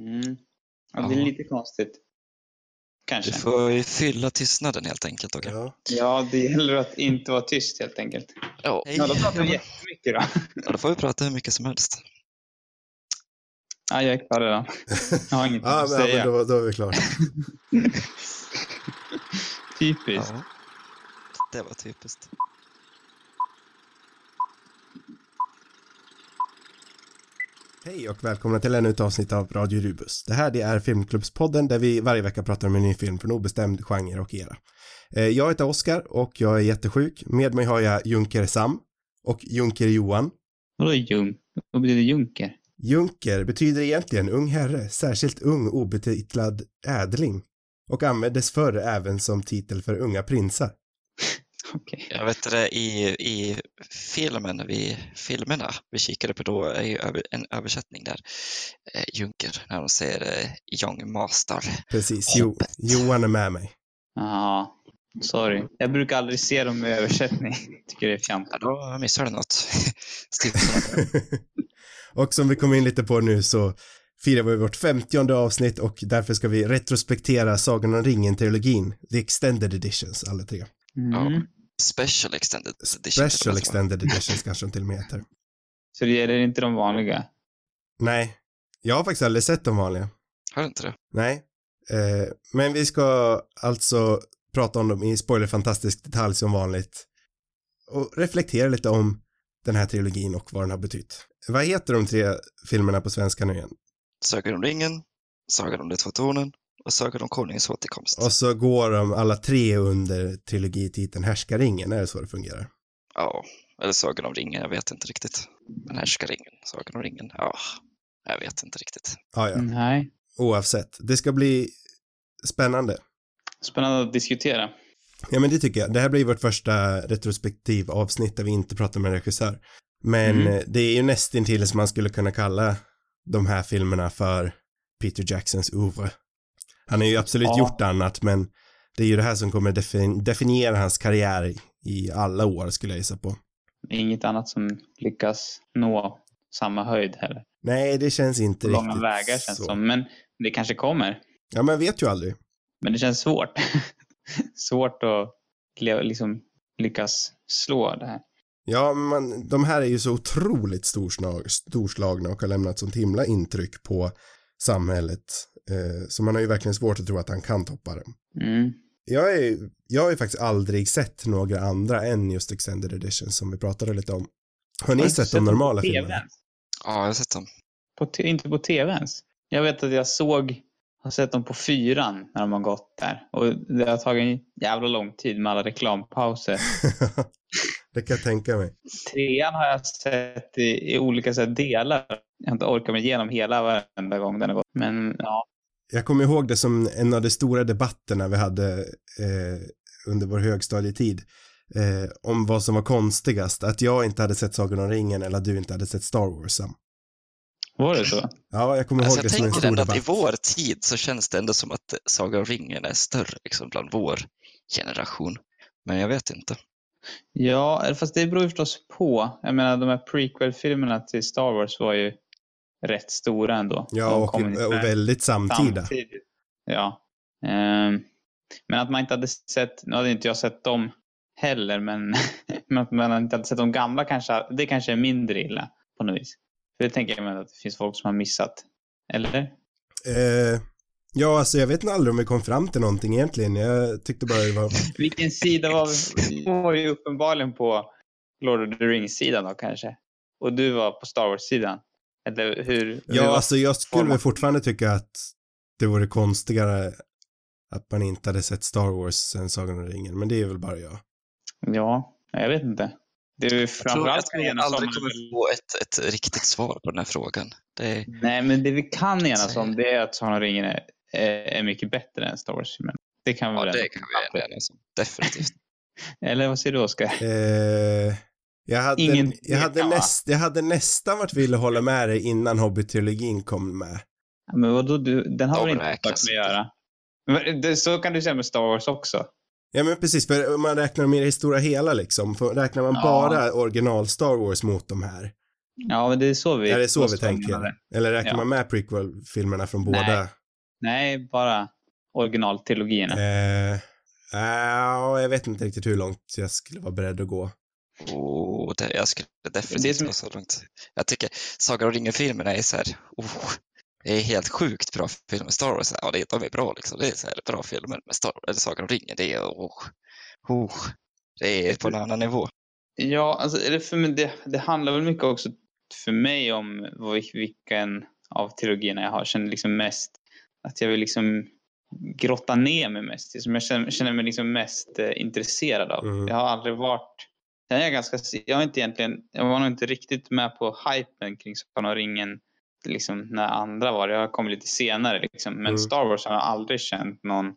Mm. Ja, det är lite konstigt. Kanske. Du får ju fylla tystnaden helt enkelt. Okay? Ja. Ja, det gäller att inte vara tyst helt enkelt. Ja. Ja, då pratar vi jättemycket då. ja, då får vi prata hur mycket som helst. Ja, jag är klar redan. Jag har inget Ja, att men, ja, säga. men då, då är vi klara. Typiskt. Ja. Det var typiskt. Hej och välkomna till ännu ett avsnitt av Radio Rubus. Det här det är Filmklubbspodden där vi varje vecka pratar om en ny film från obestämd genre och era. Eh, Jag heter Oskar och jag är jättesjuk. Med mig har jag Junker Sam och Junker Johan. Vadå junk? Vad betyder junker? Junker betyder egentligen ung herre, särskilt ung obetitlad ädling och användes förr även som titel för unga prinsar. Okej. Jag vet det, i, i filmen vi, filmerna vi kikade på då är ju över, en översättning där, eh, Junker, när de säger eh, Young Master. Precis, jo. Johan är med mig. Ja, sorry. Jag brukar aldrig se dem i översättning. Tycker det är Ja, fjantigt. då missar du något. Och som vi kom in lite på nu så firar vi vårt 50 avsnitt och därför ska vi retrospektera Sagan om ringen-trilogin, the extended editions, alla tre. Mm. Special Extended Edition. Special extended editions kanske de till och med heter. Så det gäller inte de vanliga? Nej, jag har faktiskt aldrig sett de vanliga. Har du inte det? Nej, eh, men vi ska alltså prata om dem i spoilerfantastisk detalj som vanligt och reflektera lite om den här trilogin och vad den har betytt. Vad heter de tre filmerna på svenska nu igen? Sagan om ringen, Sagan om de två tornen och Sagan om konungens återkomst. Och så går de alla tre under trilogititeln Härskaringen, är det så det fungerar? Ja, eller Sagan om ringen, jag vet inte riktigt. Men Härskaringen, Sagan om ringen, ja, jag vet inte riktigt. Ja, ja, Nej. oavsett. Det ska bli spännande. Spännande att diskutera. Ja, men det tycker jag. Det här blir vårt första retrospektiv avsnitt där vi inte pratar med en regissör. Men Mm. det är ju nästintill som man skulle kunna kalla de här filmerna för Peter Jacksons oeuvre. Han har ju absolut Ja. gjort annat, men det är ju det här som kommer defin definiera hans karriär i- alla år skulle jag gissa på. Inget annat som lyckas nå samma höjd heller. Nej, det känns inte långa riktigt vägar känns så. som. Men det kanske kommer. Ja, man vet ju aldrig. Men det känns svårt. svårt att liksom lyckas slå det här. Ja, men de här är ju så otroligt storslag, storslagna och har lämnat sånt himla intryck på samhället. Eh, så man har ju verkligen svårt att tro att han kan toppa det. Mm. Jag, är, jag har ju faktiskt aldrig sett några andra än just Extended Edition som vi pratade lite om. Har ni Har du sett, de normala filmerna? Ja, jag har sett dem. På te- inte på tv ens. Jag vet att jag såg, har sett dem på fyran när de har gått där. Och det har tagit en jävla lång tid med alla reklampauser. det kan jag tänka mig. Trean har jag sett i, i olika så här, delar. Jag har inte orkat mig igenom hela varenda gång den har gått. Men ja, Jag kommer ihåg det som en av de stora debatterna vi hade eh, under vår högstadietid. Eh, om vad som var konstigast, att jag inte hade sett Sagan om ringen eller att du inte hade sett Star Wars. Sam. var det så? Ja, jag kommer ihåg Alltså, jag det som en tänker stor ändå att debatt. i vår tid så känns det ändå som att Sagan om ringen är större liksom, bland vår generation. Men jag vet inte. Ja, fast det beror förstås på. Jag menar, de här prequel-filmerna till Star Wars var ju rätt stora ändå. Ja, och, och väldigt samtida. samtidigt. Ja. Ehm, men att man inte hade sett, nu hade inte jag sett dem heller, men, men att man inte hade sett de gamla kanske, det kanske är mindre illa på något vis. För det tänker jag mig att det finns folk som har missat. Eller? Eh, ja, alltså jag vet aldrig om vi kom fram till någonting egentligen. Jag tyckte bara det var... Vilken sida var vi? Var ju uppenbarligen på Lord of the Rings-sidan då kanske. Och du var på Star Wars-sidan. Eller hur? hur Ja, var- alltså jag skulle väl fortfarande tycka att det vore konstigare att man inte hade sett Star Wars än Sagan om ringen, men det är väl bara jag. Ja, jag vet inte. Det är ju Jag tror, jag framförallt tror enas om aldrig kommer få ett, ett riktigt svar på den här frågan. Det är, Nej, men det vi kan enas om det är att Sagan om ringen är, är, är mycket bättre än Star Wars-filmen. Det kan vi ja, det kan vi enas om. Definitivt. Eller vad säger du, Oskar? Eh, jag, hade, Ingen jag, hade näst, jag hade nästan varit villig att hålla med dig innan Hobbit-trilogin kom med. Ja, Men vadå, du, den har väl inte sagt med att göra? Men det- Så kan du säga med Star Wars också. Ja men precis, för om man räknar med det stora hela liksom, för räknar man Ja. bara original Star Wars mot de här, Ja, men det är så vi... Är det så vi tänker? Eller räknar Ja. man med prequel-filmerna från Nej. båda? Nej, bara originaltrilogierna. Eh, ja, jag vet inte riktigt hur långt jag skulle vara beredd att gå. Oh, det, jag skulle definitivt Det som- gå så långt. Jag tycker Sagan om ringen-filmerna är så här, oh, det är helt sjukt bra filmer. Star Wars, ja, det, de är bra liksom. Det är så här bra filmer. Men Star, eller Sagan om ringen, det är, oh, oh, det är på en annan nivå. Ja, alltså det, för mig, det, det handlar väl mycket också för mig om vad, vilken av trilogierna jag har känner liksom mest att jag vill liksom grotta ner mig mest i, som jag känner, känner mig liksom mest eh, intresserad av. Mm. Jag har aldrig varit Sen är jag ganska, jag har inte egentligen, jag var nog inte riktigt med på hypen kring Sagan om ringen liksom när andra var det. Jag kom lite senare liksom. Men Mm. Star Wars har jag aldrig känt någon,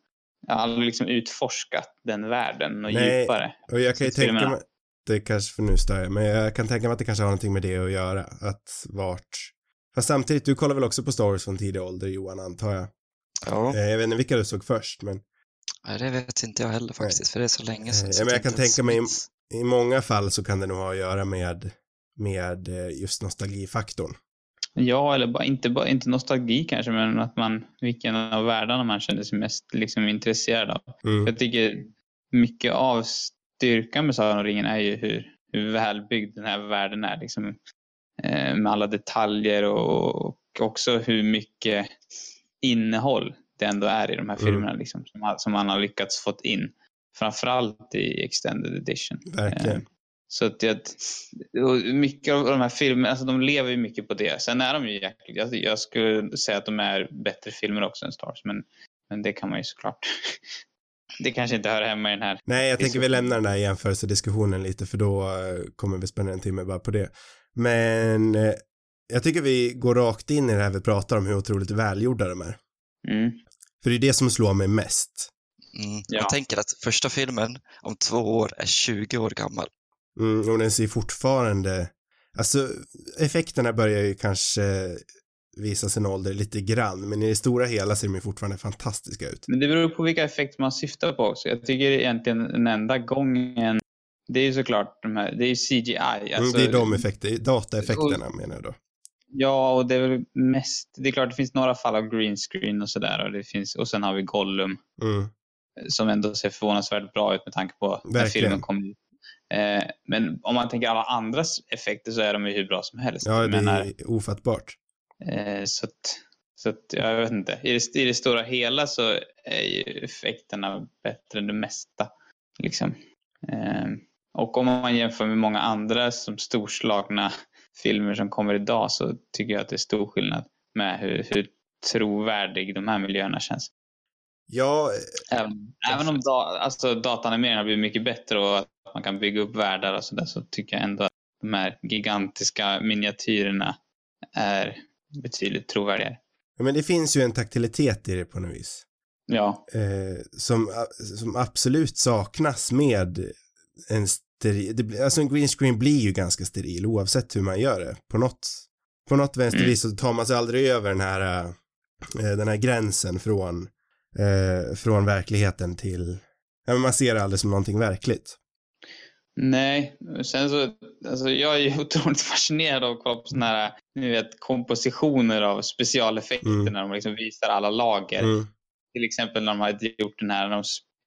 jag har aldrig liksom utforskat den världen och Nej, djupare. Och jag kan ju tänka mig, det kanske, för nu stör jag, men jag kan tänka mig att det kanske har någonting med det att göra. Att vart, fast samtidigt, du kollar väl också på Star Wars från tidig ålder Johan, antar jag? Ja, Eh, jag vet inte vilka du såg först, men nej, det vet inte jag heller faktiskt, för det är så länge sedan. Eh, så ja, men jag kan tänka mig- minns. i många fall så kan det nog ha att göra med, med eh, just nostalgifaktorn. Ja, eller bara, inte, bara, inte nostalgi kanske, men att man, vilken av världarna man känner sig mest liksom, intresserad av. Mm. Jag tycker mycket av styrkan med Sagan om ringen är ju hur, hur välbyggd den här världen är. Liksom, med alla detaljer och, också hur mycket innehåll det ändå är i de här Mm. filmerna liksom, som, som man har lyckats fått in. Framförallt i extended edition. Verkligen. Eh, Så att jag, mycket av de här filmerna, alltså de lever ju mycket på det. Sen är de ju jäkligt, jag, jag skulle säga att de är bättre filmer också än Stars, men, men det kan man ju såklart. Det kanske inte hör hemma i den här. Nej, jag tänker vi lämnar den här jämförelsediskussionen lite för då eh, kommer vi spendera en timme bara på det. Men eh, jag tycker vi går rakt in i det här vi pratar om hur otroligt välgjorda de är. Mm. För det är det som slår mig mest. Mm. Ja. Jag tänker att första filmen om två år är 20 år gammal. Mm, och den ser fortfarande, alltså effekterna börjar ju kanske visa sin ålder lite grann, men i det stora hela ser de ju fortfarande fantastiska ut. Men det beror på vilka effekter man syftar på också. Jag tycker egentligen den enda gången, det är ju såklart de här, det är ju CGI. Alltså, det är de effekter, dataeffekterna menar jag då. Ja, och det är väl mest, det är klart det finns några fall av green screen och sådär och det finns, och sen har vi Gollum Mm, som ändå ser förvånansvärt bra ut med tanke på när Verkligen. filmen kom ut. Eh, men om man tänker alla andras effekter så är de ju hur bra som helst. ja, det menar, är ofattbart. eh, så att, så att, jag vet inte. I det, I det stora hela så är ju effekterna bättre än det mesta. Liksom. Eh, och om man jämför med många andra som storslagna filmer som kommer idag så tycker jag att det är stor skillnad med hur, hur trovärdig de här miljöerna känns. Ja, Även, även om da, alltså, dataanimeringen har blivit mycket bättre och att man kan bygga upp världar och sådär så tycker jag ändå att de här gigantiska miniatyrerna är betydligt trovärdigare. men det finns ju en taktilitet i det på något vis. Ja, eh, som, som absolut saknas med en steril, det, alltså en green screen blir ju ganska steril oavsett hur man gör det. På något, på något vänstervis så tar man sig aldrig över den här, eh, den här gränsen från, eh, från verkligheten till, ja men man ser det aldrig som någonting verkligt. nej. Sen så, alltså jag är ju otroligt fascinerad av att kolla på sådana här, ni vet, kompositioner av specialeffekter Mm. när de liksom visar alla lager. Mm. Till exempel när de har gjort den här, när de,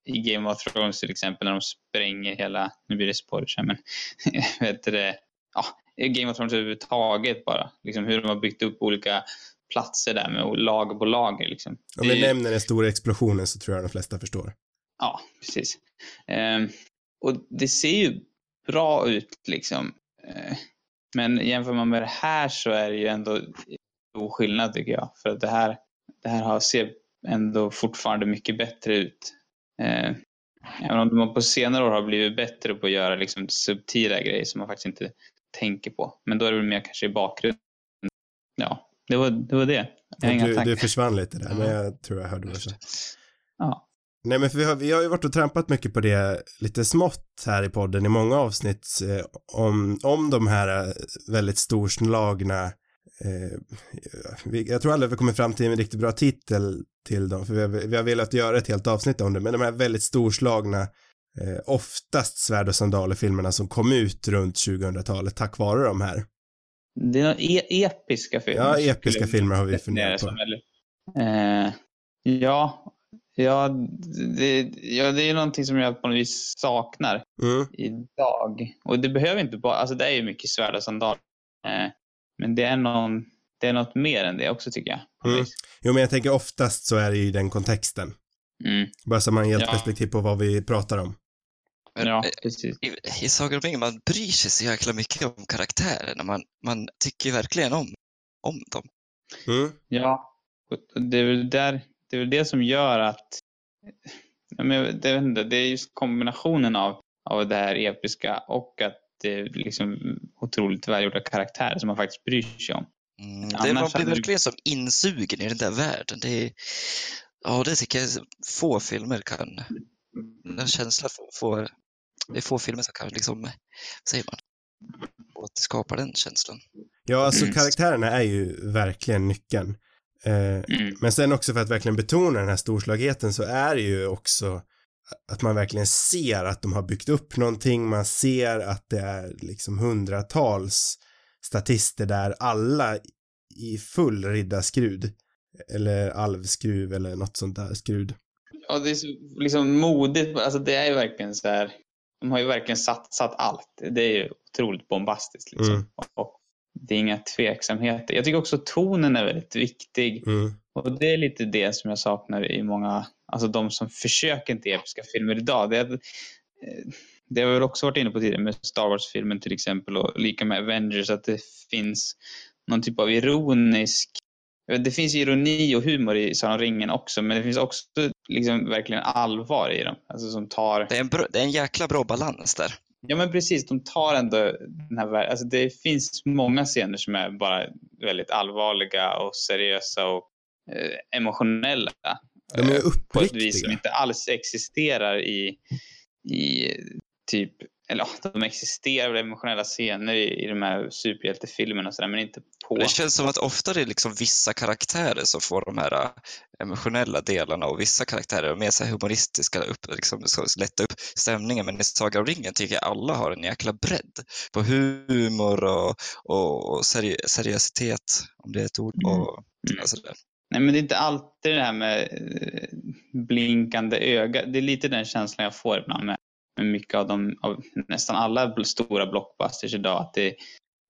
i Game of Thrones till exempel, när de spränger hela, nu blir det spoilers här, men vet du det, ja, Game of Thrones överhuvudtaget bara, liksom hur de har byggt upp olika platser där med lager på lager liksom. Om vi nämner den stora explosionen så tror jag de flesta förstår. Ja, precis. Ehm, och det ser ju bra ut liksom. Eh, men jämför man med det här så är det ju ändå stor skillnad tycker jag. För att det här, det här har, ser ändå fortfarande mycket bättre ut. Eh, även om man på senare år har blivit bättre på att göra liksom subtila grejer som man faktiskt inte tänker på. Men då är det väl mer kanske i bakgrunden. Ja, det var det. Var det. Du, du försvann lite där, men jag tror jag hörde vad du sa. Ja. Nej men för vi har, vi har ju varit och trampat mycket på det lite smått här i podden i många avsnitt eh, om, om de här eh, väldigt storslagna eh, jag tror aldrig vi kommer fram till en riktigt bra titel till dem för vi har, vi har velat göra ett helt avsnitt om det men de här väldigt storslagna eh, oftast svärd och sandaler filmerna som kom ut runt 2000-talet tack vare de här Det är e episka filmer. Ja, episka filmer har vi funderat på. Eh, ja, ja det, ja, det är någonting som jag på något vis saknar Mm. idag. Och det behöver inte bara, alltså det är ju mycket svärd och sandaler. Eh, men det är, någon, det är något mer än det också tycker jag. Mm. Jo, men jag tänker oftast så är det ju i den kontexten. Mm. Bara så man ger ett Ja. perspektiv på vad vi pratar om. Men, Ja, eh, precis. I, I Sagan om ringen, man bryr sig så jäkla mycket om karaktärerna. Man, man tycker verkligen om, om dem. Mm. Ja, det är väl där, det är väl det som gör att jag vet inte, det är just kombinationen av, av det här episka och att det är liksom otroligt välgjorda karaktärer som man faktiskt bryr sig om. Mm, det, man blir verkligen som insugen i den där världen. Det är, ja, det tycker jag få filmer kan. Den känslan får, får, det är få filmer som kan liksom, vad säger man, återskapa den känslan. Ja, alltså Mm. karaktärerna är ju verkligen nyckeln. Eh, Mm. men sen också för att verkligen betona den här storslagheten så är det ju också att man verkligen ser att de har byggt upp någonting, man ser att det är liksom hundratals statister där alla i full riddarskrud eller alvskruv eller något sånt där skrud. Ja, det är så liksom modigt. Alltså det är ju verkligen så här. De har ju verkligen satsat allt. Det är ju otroligt bombastiskt liksom. Mm. Och det är inga tveksamheter. Jag tycker också tonen är väldigt viktig. Mm. Och det är lite det som jag saknar i många, alltså de som försöker till episka filmer idag. Det, är, eh, det har vi väl också varit inne på tidigare med Star Wars-filmen till exempel och lika med Avengers att det finns någon typ av ironisk det finns ironi och humor i Sagan ringen också, men det finns också liksom verkligen allvar i dem. Alltså som tar... Det är en, bra, det är en jäkla bra balans där. Ja men precis, de tar ändå den här vär- alltså Det finns många scener som är bara väldigt allvarliga och seriösa och emotionella. De är eh, På ett vis som uppriktiga. inte alls existerar i, i typ, eller ja, de existerar väl emotionella scener i, i de här superhjältefilmerna och sådär, men inte på... Det känns som att ofta det är liksom vissa karaktärer som får de här äh, emotionella delarna och vissa karaktärer är mer så här humoristiska, upp, liksom, så lätta upp stämningen. Men i Saga om ringen tycker jag alla har en jäkla bredd på humor och, och, och seri seriositet, om det är ett ord. Mm. Och, Mm. alltså det. Nej, men det är inte alltid det här med eh, blinkande öga. Det är lite den känslan jag får ibland med, med mycket av, de, av nästan alla stora blockbusters idag. Att det,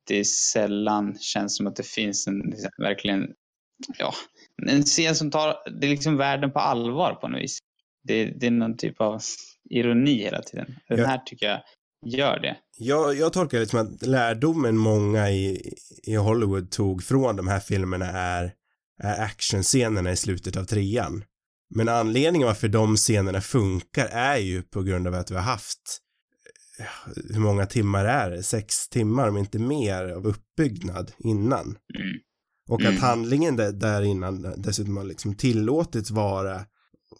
det är sällan känns som att det finns en verkligen, ja, en scen som tar det är liksom världen på allvar på något vis. Det, det är någon typ av ironi hela tiden. Den här tycker jag gör det. Jag, jag tolkar det som att lärdomen många i, i Hollywood tog från de här filmerna är actionscenerna i slutet av trean. Men anledningen varför de scenerna funkar är ju på grund av att vi har haft eh, hur många timmar är det? Sex timmar om inte mer av uppbyggnad innan. Mm. Och Mm. att handlingen där, där innan dessutom har liksom tillåtits vara,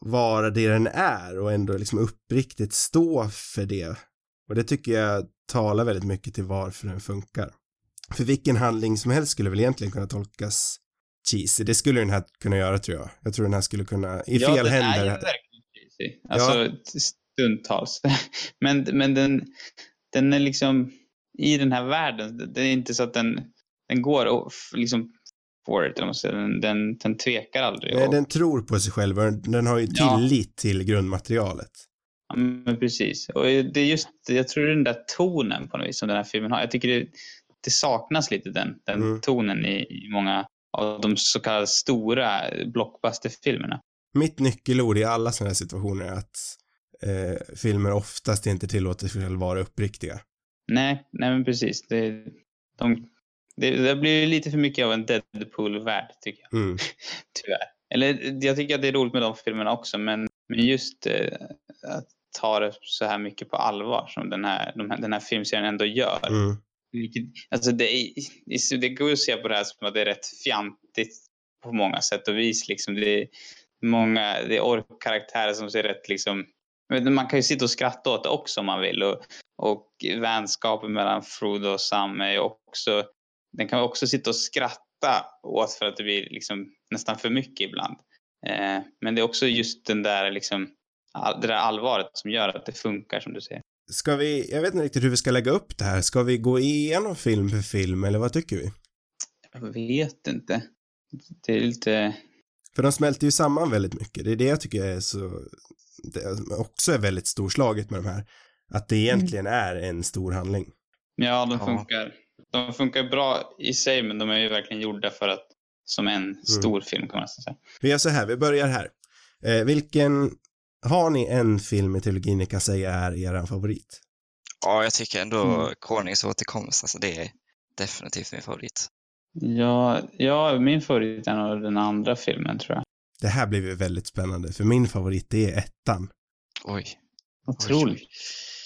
vara det den är och ändå liksom uppriktigt stå för det. Och det tycker jag talar väldigt mycket till varför den funkar. För vilken handling som helst skulle väl egentligen kunna tolkas cheesy. Det skulle den här kunna göra tror jag. Jag tror den här skulle kunna, i ja, fel den är ju händer. verkligen cheesy. Alltså stundtals. men men den, den är liksom i den här världen. Det är inte så att den, den går och liksom man säger. Den, den, den tvekar aldrig. Nej, och, den tror på sig själv och den, har ju Ja. tillit till grundmaterialet. ja, men precis. Och det är just, jag tror det den där tonen på något vis som den här filmen har. Jag tycker det, det saknas lite den, den Mm. tonen i, i många av de så kallade stora blockbusterfilmerna. Mitt nyckelord i alla sådana här situationer är att eh, filmer oftast inte tillåter sig själva vara uppriktiga. Nej, nej men precis. Det, de, det, det blir lite för mycket av en Deadpool-värld tycker jag. Mm. Tyvärr. Eller jag tycker att det är roligt med de filmerna också men, men just eh, att ta det så här mycket på allvar som den här, de här, den här filmserien ändå gör. Mm. Vilket, alltså det, är, det går ju att se på det här som att det är rätt fjantigt på många sätt och vis. Liksom. Det, är många, det är orkkaraktärer som ser rätt liksom... Man kan ju sitta och skratta åt det också om man vill. Och, och vänskapen mellan Frodo och Sam är ju också... Den kan man också sitta och skratta åt för att det blir liksom nästan för mycket ibland. Eh, men det är också just den där liksom, all, det där allvaret som gör att det funkar som du säger ska vi, jag vet inte riktigt hur vi ska lägga upp det här. Ska vi gå igenom film för film eller vad tycker vi? Jag vet inte. Det är lite... För de smälter ju samman väldigt mycket. Det är det jag tycker är så, det också är väldigt storslaget med de här. Att det egentligen är en stor handling. Ja, de Ja. funkar. De funkar bra i sig, men de är ju verkligen gjorda för att som en stor film kan man säga. Vi gör så här, vi börjar här. Eh, vilken, har ni en film i trilogin ni kan säga är er favorit? Ja, jag tycker ändå Mm. Konungens återkomst, alltså det är definitivt min favorit. Ja, ja, min favorit är nog den andra filmen tror jag. Det här blir ju väldigt spännande, för min favorit det är ettan. Oj. Otroligt.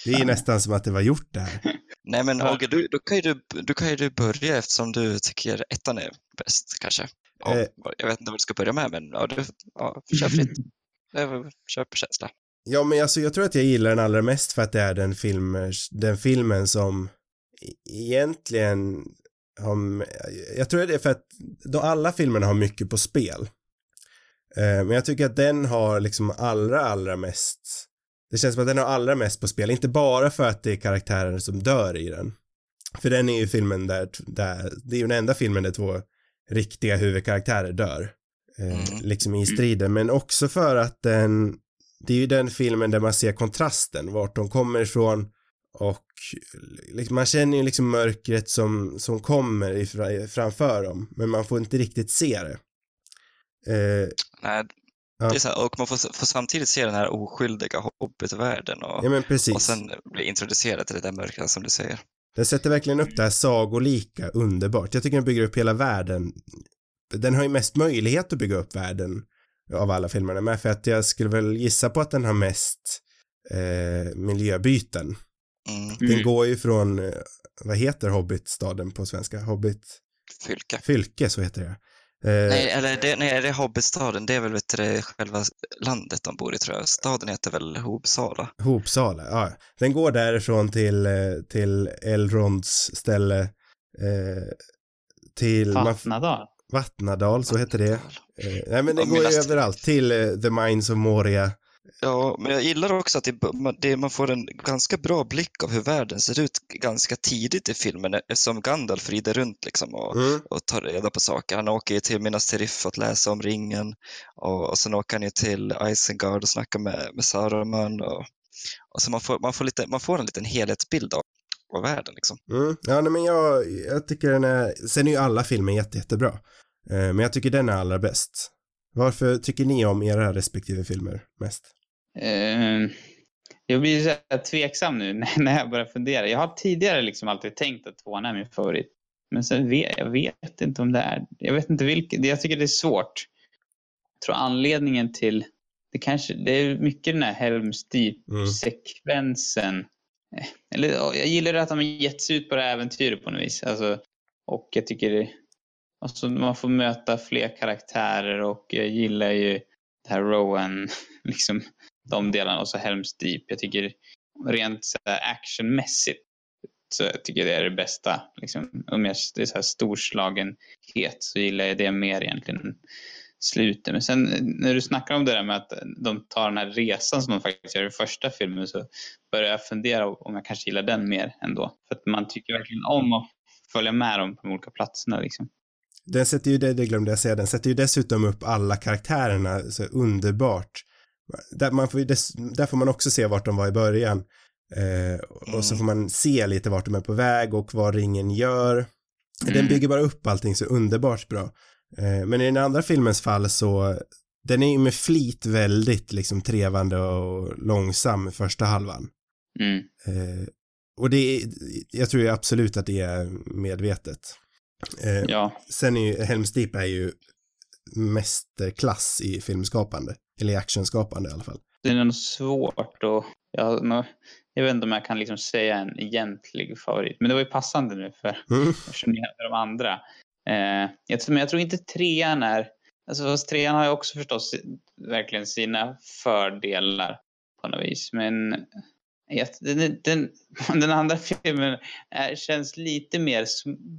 Det är ju nästan som att det var gjort det här. Nej men. Åge, du, då, kan ju du, då kan ju du börja eftersom du tycker ettan är bäst kanske. Ja, Eh. Jag vet inte vad du ska börja med, men ja, du, ja, kör fritt. Kör på känsla. Ja, men alltså jag tror att jag gillar den allra mest för att det är den, film, den filmen som e-, egentligen har, jag tror det är för att de, alla filmerna har mycket på spel. Eh, men jag tycker att den har liksom allra, allra mest, det känns som att den har allra mest på spel, inte bara för att det är karaktärer som dör i den. För den är ju filmen där, där det är ju den enda filmen där två riktiga huvudkaraktärer dör. Eh, Mm. Liksom i striden, men också för att den, det är ju den filmen där man ser kontrasten, vart de kommer ifrån och liksom, man känner ju liksom mörkret som, som kommer ifra, framför dem, men man får inte riktigt se det. Eh, Nej, Ja. det är så här, och man får, får samtidigt se den här oskyldiga hobbitvärlden och, ja och sen bli introducerad till det där mörka som du säger. Den sätter verkligen upp det här sagolika underbart. Jag tycker den bygger upp hela världen. Den har ju mest möjlighet att bygga upp världen av alla filmerna med för att jag skulle väl gissa på att den har mest eh, miljöbyten. Mm. Den Mm. går ju från, eh, vad heter Hobbitstaden på svenska? Hobbit Fylke. Fylke, så heter det. Eh, Nej, eller det, nej, det är Hobbitstaden. Det är väl vet du, det, själva landet de bor i tror jag. Staden heter väl Hopsala. Hopsala, ja. Den går därifrån till, eh, till Elronds ställe, eh, till man, Vattnadal. Så heter det. Eh, nej men Ja, går ju överallt, till eh, The Mines of Moria. Ja, men jag gillar också att det, man- det, man får en ganska bra blick av hur världen ser ut ganska tidigt i filmen eftersom Gandalf rider runt liksom och, Mm. och tar reda på saker. Han åker ju till Minas Tirith för att läsa om ringen och, och sen åker han ju till Isengard och snackar med, med Saruman. Och, och så man får, man, får lite, man får en liten helhetsbild av, av världen. Liksom. Mm. Ja, nej, men jag, jag tycker den är, sen är ju alla filmer jätte, jättebra. Eh, men jag tycker den är allra bäst. Varför tycker ni om era respektive filmer mest? Eh, jag blir så här tveksam nu när- jag börjar fundera. Jag har tidigare liksom alltid tänkt att tvåan är min favorit. Men sen vet jag vet inte om det är... Jag vet inte vilket. Jag tycker det är svårt. Jag tror anledningen till... Det kanske... Det är mycket den här Helms Deep-sekvensen. Eh, Eh, eller jag gillar att de har gett sig ut på det här äventyret på något vis. Alltså, och jag tycker. Alltså, man får möta fler karaktärer och jag gillar ju det här Rowan, liksom de delarna och så Helms Deep. Jag tycker rent så här actionmässigt så jag tycker det är det bästa. Liksom, om jag, det är så här storslagenhet så gillar jag det mer egentligen slutet. Men sen när du snackar om det där med att de tar den här resan som de faktiskt gör i första filmen så börjar jag fundera om jag kanske gillar den mer ändå. För att man tycker verkligen om att följa med dem på de olika platserna liksom. Den sätter ju, det, det glömde jag säga, den sätter ju dessutom upp alla karaktärerna så underbart. Där, man får, där får man också se vart de var i början. Eh, och så Mm. får man se lite vart de är på väg och vad ringen gör. Den Mm. bygger bara upp allting så underbart bra. Eh, men i den andra filmens fall så, den är ju med flit väldigt liksom trevande och långsam i första halvan. Mm. Eh, och det är, jag tror ju absolut att det är medvetet. Eh, Ja, Sen är ju Helms Deep är ju mästerklass i filmskapande. Eller i actionskapande i alla fall. det är nog svårt och jag, jag vet inte om jag kan liksom säga en egentlig favorit. Men det var ju passande nu för Mm. eftersom ni hade de andra. Eh, men jag tror inte trean är... Alltså fast trean har ju också förstås verkligen sina fördelar på något vis. Men den, den, den andra filmen är, känns lite mer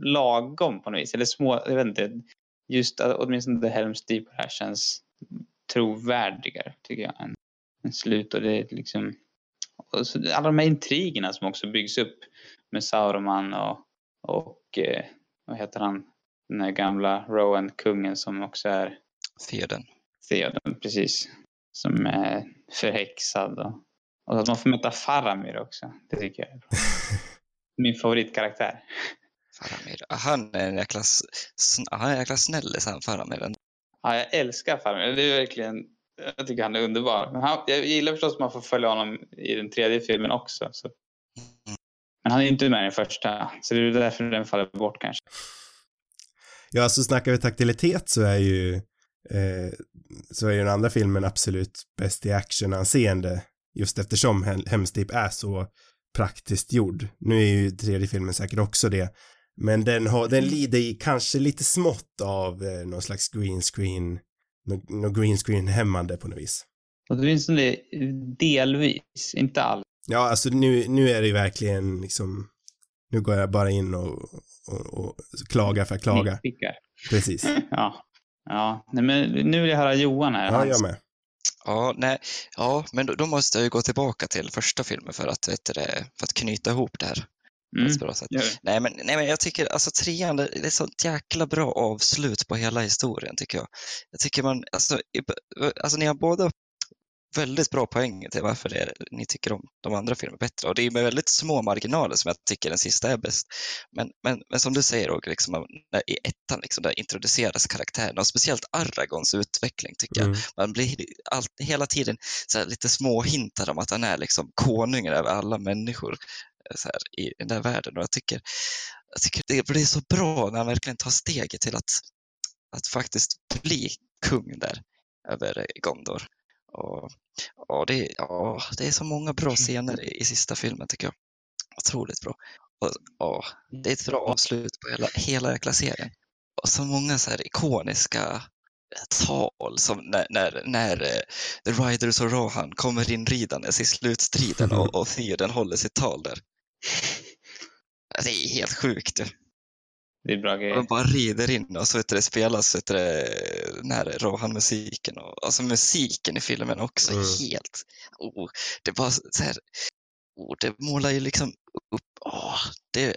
lagom på något vis. Eller små, jag vet inte. Just åtminstone The Helms Deep här känns trovärdigare tycker jag än, än slut. Och det är liksom... och så, alla de här intrigerna som också byggs upp med Sauroman och, och eh, vad heter han, den här gamla Rowan-kungen som också är Theoden. Theoden, precis. Som är förhäxad och, och att man får möta Faramir också. Det tycker jag är bra. Min favoritkaraktär. Faramir. Han är en jäkla, han är en jäkla snällis han Faramir. Ja, jag älskar Faramir. Det är verkligen, jag tycker han är underbar. Men han, jag gillar förstås att man får följa honom i den tredje filmen också. Så. Men han är inte med i den första, så det är därför den faller bort kanske. Ja, så snackar vi taktilitet så är ju eh, så är ju den andra filmen absolut bäst i actionanseende just eftersom Hem- Hemstip är så praktiskt gjord. Nu är ju tredje filmen säkert också det, men den har, den lider i kanske lite smått av eh, någon slags green screen, någon green screen hämmande på något vis. Det delvis, inte alls. Ja, alltså nu, nu är det ju verkligen liksom, nu går jag bara in och, och, och klagar för att klaga. Nitpickar. Precis. Ja. Ja, nej, men nu vill jag höra Johan här. Ja, jag med. Ja, nej, ja, men då, då måste jag ju gå tillbaka till första filmen för att, vet du, för att knyta ihop det här Mm, bra sätt. Nej men, nej, men jag tycker alltså trean, det det är sånt jäkla bra avslut på hela historien tycker jag. Jag tycker man, alltså, i- alltså ni har båda väldigt bra poänger till varför är, ni tycker om de andra filmerna bättre. Och det är med väldigt små marginaler som jag tycker den sista är bäst. Men, men, men som du säger Roger, liksom, när, i ettan liksom, där introduceras karaktärerna och speciellt Aragons utveckling tycker jag. Mm. Man blir allt, hela tiden så här, lite små hintar om att han är liksom konungen över alla människor eh, här, i den där världen. Och jag tycker, jag tycker det blir så bra när han verkligen tar steget till att, att faktiskt bli kung där över eh, Gondor. Och, och det, ja, det är så många bra scener i, sista filmen tycker jag. Otroligt bra. Och, och det är ett bra avslut på hela, hela jäkla serien. Och så många så här ikoniska tal som när, när, när eh, The Riders och Rohan kommer in ridandes i slutstriden och, och Theoden håller sitt tal där. Det är helt sjukt. Det är bra grejer. De bara rider in och så vet du, det spelas vet du, den här Rohan-musiken. Och, alltså musiken i filmen också Mm. helt... Oh, det bara så här... Oh, det målar ju liksom upp... Oh, det,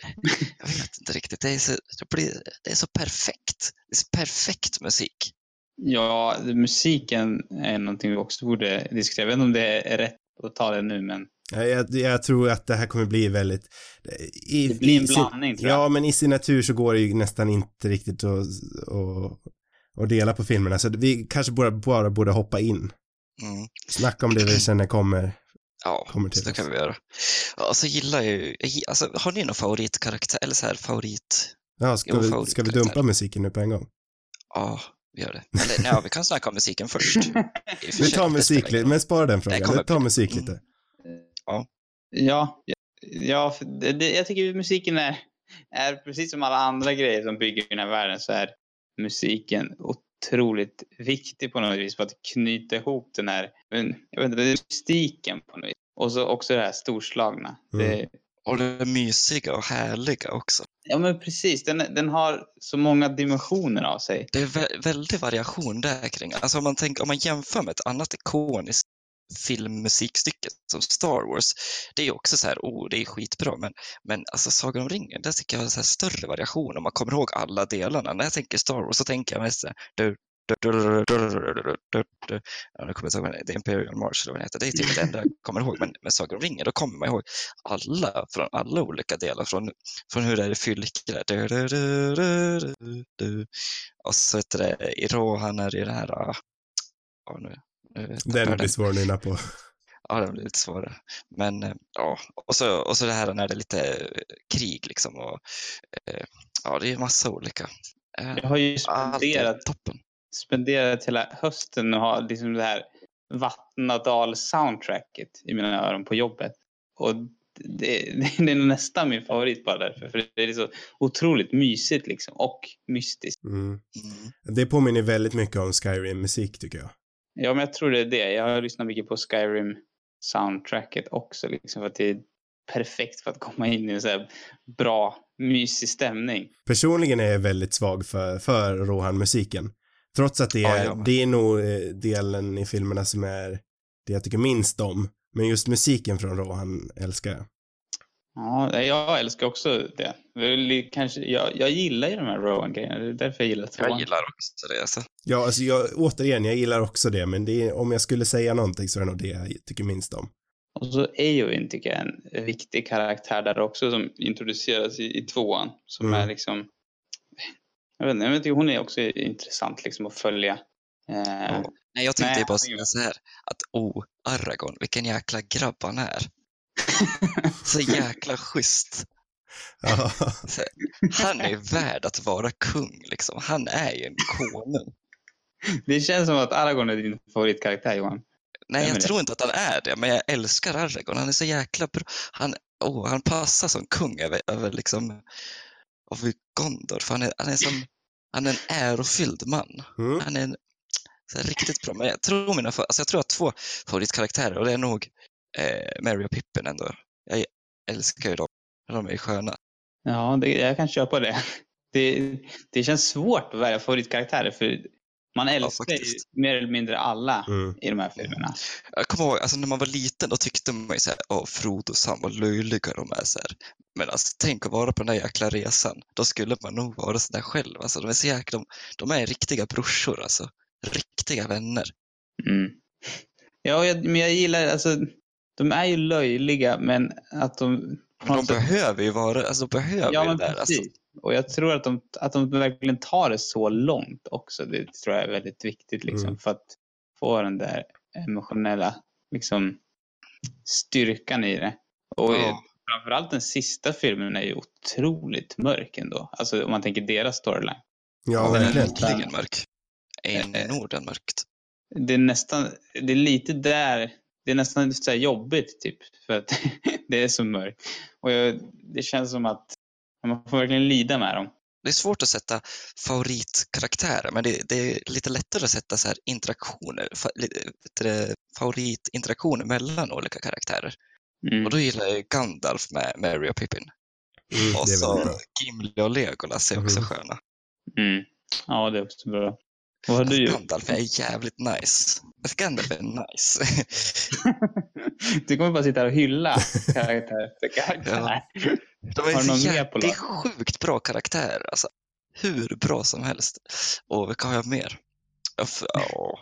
jag vet inte riktigt. Det är, så, det, blir, det är så perfekt. Det är så perfekt musik. Ja, musiken är någonting vi också borde diskutera. Jag vet inte om det är rätt att ta det nu, men Jag, jag tror att det här kommer bli väldigt... I, det blir en sin- blandning jag. Ja, men i sin natur så går det ju nästan inte riktigt att, att, att dela på filmerna. Så vi kanske bara, bara borde hoppa in. Mm. Snacka om det vi känner kommer. Ja, Kommer till så det oss. kan vi göra. Ja, så gillar jag ju... Alltså, har ni någon favoritkaraktär? Eller så här favorit... Ja, ska, vi, ska vi dumpa musiken nu på en gång? Ja, vi gör det. Eller nej, vi kan snacka om musiken först. Och Vi tar musik lite, men spara den frågan. Vi tar musik Mm. Ja, ja, ja det, det, jag tycker musiken är, är precis som alla andra grejer som bygger den här världen så är musiken otroligt viktig på något vis för att knyta ihop den här, men, jag vet inte, det är mystiken på något vis. Och så också det här storslagna. Mm. Det, Och det är mysiga och härliga också. ja men precis, den, den har så många dimensioner av sig. Det är vä- väldig variation där kring. Alltså om man, tänker, om man jämför med ett annat ikoniskt filmmusikstycket som Star Wars, det är också så här, oh, det är skitbra, men, men alltså Sagan om ringen, där tycker jag har så här större variation om man kommer ihåg alla delarna. När jag tänker Star Wars så tänker jag mest så här, du, du, du, du, du ja, nu kommer det är Imperial March eller vad den heter. Det är typ det enda jag kommer ihåg. Men med Sagan om ringen, då kommer man ihåg alla från alla olika delar. Från, från hur det är i Fylke, där. och så heter det i Rohan är det den här, ja, nu den blir svår att nynna på. Ja, det blir lite svårare. Men eh, ja, och så, och så det här när det är lite eh, krig liksom. Och, eh, ja, det är massa olika. Eh, Jag har ju spenderat, toppen. spenderat hela hösten och har liksom det här Vattnadal-soundtracket i mina öron på jobbet. Och det, det är nästan min favorit bara därför. För det är så otroligt mysigt liksom. Och mystiskt. Mm. Mm. Det påminner väldigt mycket om Skyrim-musik tycker jag. Ja, men jag tror det är det. Jag har lyssnat mycket på Skyrim-soundtracket också. Liksom, för att det är perfekt för att komma in i en så här bra, mysig stämning. Personligen är jag väldigt svag för, för Rohan-musiken. Trots att det Ja, är, jag med. det är nog eh, delen i filmerna som är det jag tycker minst om. Men just musiken från Rohan älskar jag. Ja, jag älskar också det. Kanske, jag, jag gillar ju de här Rowan-grejerna. Det är därför jag gillar tvåan. Jag gillar också det. Alltså. Ja, alltså jag, återigen, jag gillar också det, men det är, om jag skulle säga någonting så är det nog det jag tycker minst om. Och så Eowyn tycker jag är en viktig karaktär där också som introduceras i, i tvåan. Som Mm. är liksom... Jag vet inte, jag tycker hon är också intressant liksom att följa. Eh, Ja. Nej, jag tänkte Nej, bara säga så här att oh, Aragorn, vilken jäkla grabb han är. Så jäkla schysst. Han är värd att vara kung liksom. Han är ju en konung. Det känns som att Aragorn är din favoritkaraktär Johan. Nej, jag tror inte att han är det, men jag älskar Aragorn. Han är så jäkla bra. Han, oh, han passar som kung över, över liksom, över Gondor. För han är, han är som, han är en ärofylld man. mm. Han är en, så här, riktigt bra. Men jag tror, mina, alltså jag tror att två favoritkaraktärer och det är nog eh, Mary och Pippin ändå. Jag älskar ju dem. De är ju sköna. Ja, det, jag kan köpa det. det. Det känns svårt att välja favoritkaraktärer för man älskar ju faktiskt. mer eller mindre alla Mm. i de här filmerna. Jag kommer ihåg, alltså när man var liten då tyckte man ju såhär, åh Frodo och Sam vad löjliga de är. Så här. Men alltså, tänk att vara på den där jäkla resan. Då skulle man nog vara sådär själv. Alltså, de är så jäkla, de, de är riktiga brorsor alltså. Riktiga vänner. Mm. Ja, jag, men jag gillar, alltså, de är ju löjliga men att de... de sätt- behöver ju vara, alltså behöver Ja, men det där. precis. Alltså. Och jag tror att de, att de verkligen tar det så långt också. Det tror jag är väldigt viktigt liksom, Mm. för att få den där emotionella liksom, styrkan i det. Och Ja. framförallt den sista filmen är ju otroligt mörk ändå. Alltså om man tänker deras storyline. ja Den är verkligen. verkligen mörk. En i Eh, Norden mörkt. Det är nästan, det är lite där, det är nästan så här jobbigt typ. För att det är så mörkt. Och jag, det känns som att man får verkligen lida med dem. Det är svårt att sätta favoritkaraktärer, men det, det är lite lättare att sätta så här interaktioner, fa, lite, favoritinteraktioner mellan olika karaktärer. Mm. Och då gillar jag Gandalf med Mary och Pippin. Mm, och så. Gimli och Legolas är också Mhm. sköna. Mm. Ja, det är också bra. Vad har du gjort? Gandalf är jävligt nice. Gandalf är nice. Du kommer bara sitta här och hylla karaktär efter karaktär. De är, Har du så någon mer på det är sjukt bra karaktärer. Alltså, hur bra som helst. Och vilka har jag mer? Ja, ja,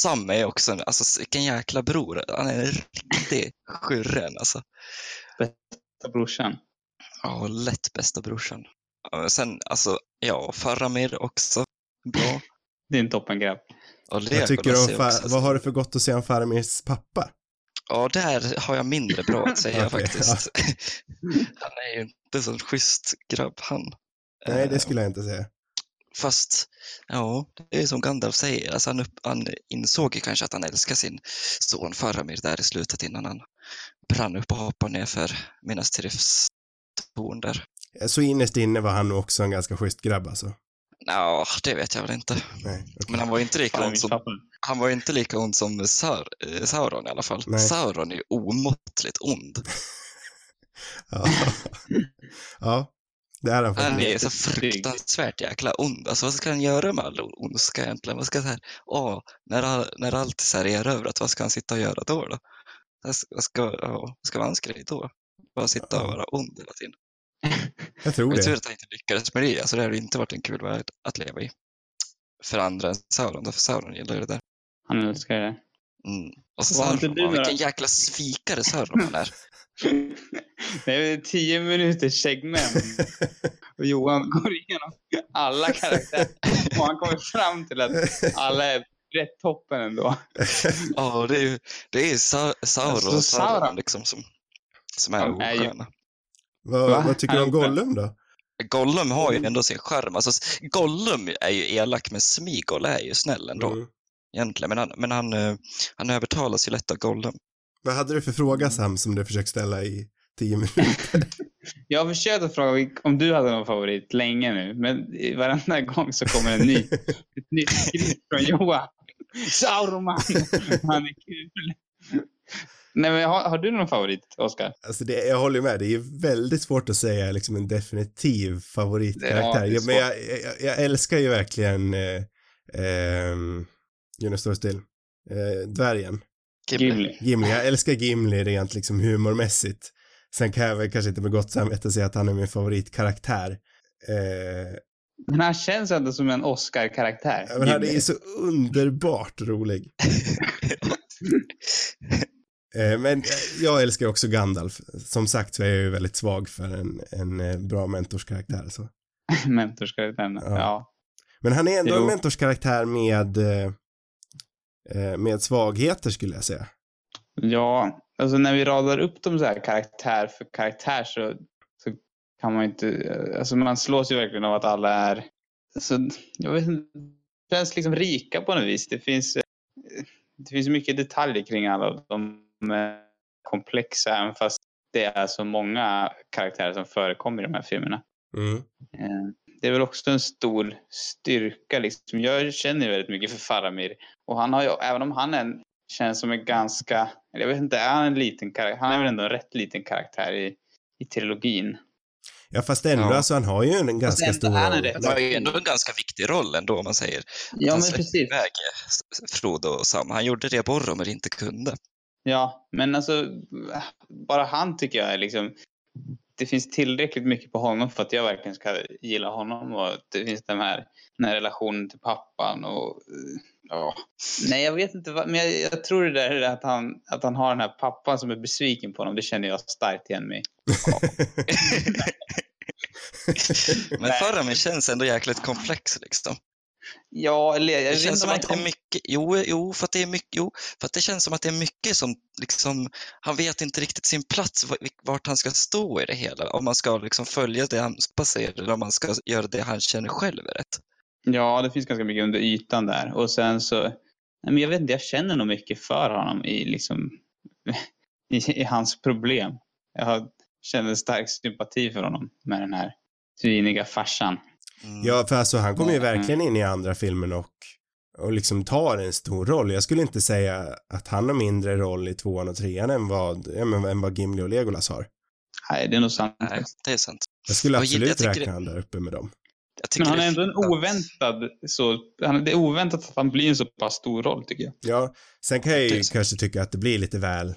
Sam är också en, alltså vilken jäkla bror. Han är en riktig skyrren alltså. Brorsan. Ja, lätt bästa brorsan. Ja, Sen, alltså, ja, Faramir också. Bra. Det är en toppengrabb. Och Vad tycker du om, också- vad har du för gott att säga om Faramirs pappa? Ja, där har jag mindre bra att säga Okej, faktiskt. Han är ju inte så en schysst grabb han. Nej, Eh, det skulle jag inte säga. Fast, ja, det är som Gandalf säger. Alltså han, upp, han insåg ju kanske att han älskar sin son Faramir där i slutet innan han brann upp och hoppade ner för Minas Tiriths torn där. Så innerst inne var han nog också en ganska schysst grabb alltså. Ja, det vet jag väl inte. Nej, okej. Men han var ju inte lika Fan, ond som, han var inte lika ond som Saur, eh, Sauron i alla fall. Nej. Sauron är ju omåttligt ond. Ja. ja, det är han Han faktiskt. är så fruktansvärt jäkla ond. Alltså vad ska han göra med all ondska egentligen? Vad ska så här, åh, när, när allt är så här erövrat, vad ska han sitta och göra då? då? Vad ska, vad ska, ja, vad ska vara hans grej då? Bara sitta och vara ond hela tiden. Jag tror Men tur det. att han inte lyckades med det. Alltså det hade inte varit en kul värld att leva i. För andra än Sauron, för Sauron gillar ju det där. Han älskar det. Mm. Och så Sauron, några- vilken jäkla svikare Sauron han är. Det är tio minuters segment. Och Johan går igenom alla karaktärer. Och han kommer fram till att alla är rätt toppen ändå. Ja, det är ju det är Sauron, Alltså, Sauron Sauron. liksom som, som är osköna. Vad, Va? vad tycker du om Gollum då? Gollum har Mm. ju ändå sin charm. Alltså, Gollum är ju elak, men Smigol är ju snäll ändå. Mm. Egentligen. Men, han, men han, eh, han övertalas ju lätt av Gollum. Vad hade du för fråga Sam som du försökt ställa i tio minuter? Jag har försökt att fråga om du hade någon favorit länge nu. Men varenda gång så kommer en ny, ett nytt skrift från Johan. Sauroman! Han är kul. Nej, men har, har du någon favorit, Oskar? Alltså det, jag håller med, det är väldigt svårt att säga liksom en definitiv favoritkaraktär. Ja, men jag, jag, jag älskar ju verkligen, eh, eh, Jonas står still, eh, dvärgen. Gimli. Gimli. Jag älskar Gimli rent liksom humormässigt. Sen kan jag väl kanske inte med gott samvete säga att han är min favoritkaraktär. Eh, Men han känns ändå som en Oscar-karaktär. men han är ju så underbart rolig. Eh, men eh, jag älskar också Gandalf. Som sagt så är jag ju väldigt svag för en, en eh, bra mentorskaraktär. Så. Mentorskaraktären. Ja. Ja. Men han är ändå Jo. en mentorskaraktär med, med svagheter skulle jag säga. Ja, alltså när vi radar upp dem så här karaktär för karaktär så, så kan man ju inte, alltså man slås ju verkligen av att alla är, alltså, jag vet inte, känns liksom rika på något vis. Det finns, det finns mycket detaljer kring alla och de är komplexa även fast det är så många karaktärer som förekommer i de här filmerna. Mm. Eh, Det är väl också en stor styrka. Liksom. Jag känner ju väldigt mycket för Faramir. Och han har ju, även om han är en, känns som en ganska, jag vet inte, är han en liten karaktär? Han är väl ändå en rätt liten karaktär i, i trilogin. Ja fast ändå, Ja. alltså han har ju en ganska ändå stor är han rätt- Det var ju ändå en ganska viktig roll ändå om man säger. Ja, han men precis. iväg eh, Frodo och Sam. Han gjorde det Boromir inte kunde. Ja, men alltså bara han tycker jag är liksom det finns tillräckligt mycket på honom för att jag verkligen ska gilla honom och det finns den här, den här relationen till pappan och eh, ja. Nej, jag vet inte vad, men jag, jag tror det där att han, att han har den här pappan som är besviken på honom, det känner jag starkt igen mig. Men Nej. Faramir känns ändå jäkligt komplex liksom. Ja, eller jag Det vet känns som om att det är mycket, jo, jo, för att det är mycket, jo, för att det känns som att det är mycket som liksom, han vet inte riktigt sin plats, vart han ska stå i det hela. Om man ska liksom följa det han passerar eller om man ska göra det han känner själv är rätt. Ja, det finns ganska mycket under ytan där. Och sen så, nej, men jag vet inte, jag känner nog mycket för honom i liksom, i, i hans problem. Jag har, känner stark sympati för honom med den här sviniga farsan. Mm. Ja, för alltså han kommer ju Mm. verkligen in i andra filmen och, och liksom tar en stor roll. Jag skulle inte säga att han har mindre roll i tvåan och trean än vad, ja, men, än vad Gimli och Legolas har. Nej, det är nog sant. Nej, det är sant. Jag skulle Och jag absolut tycker räkna det- han där uppe med dem. Jag Men han är ändå en oväntad, så, han, det är oväntat att han blir en så pass stor roll tycker jag. Ja, sen kan jag ju kanske tycka att det blir lite väl,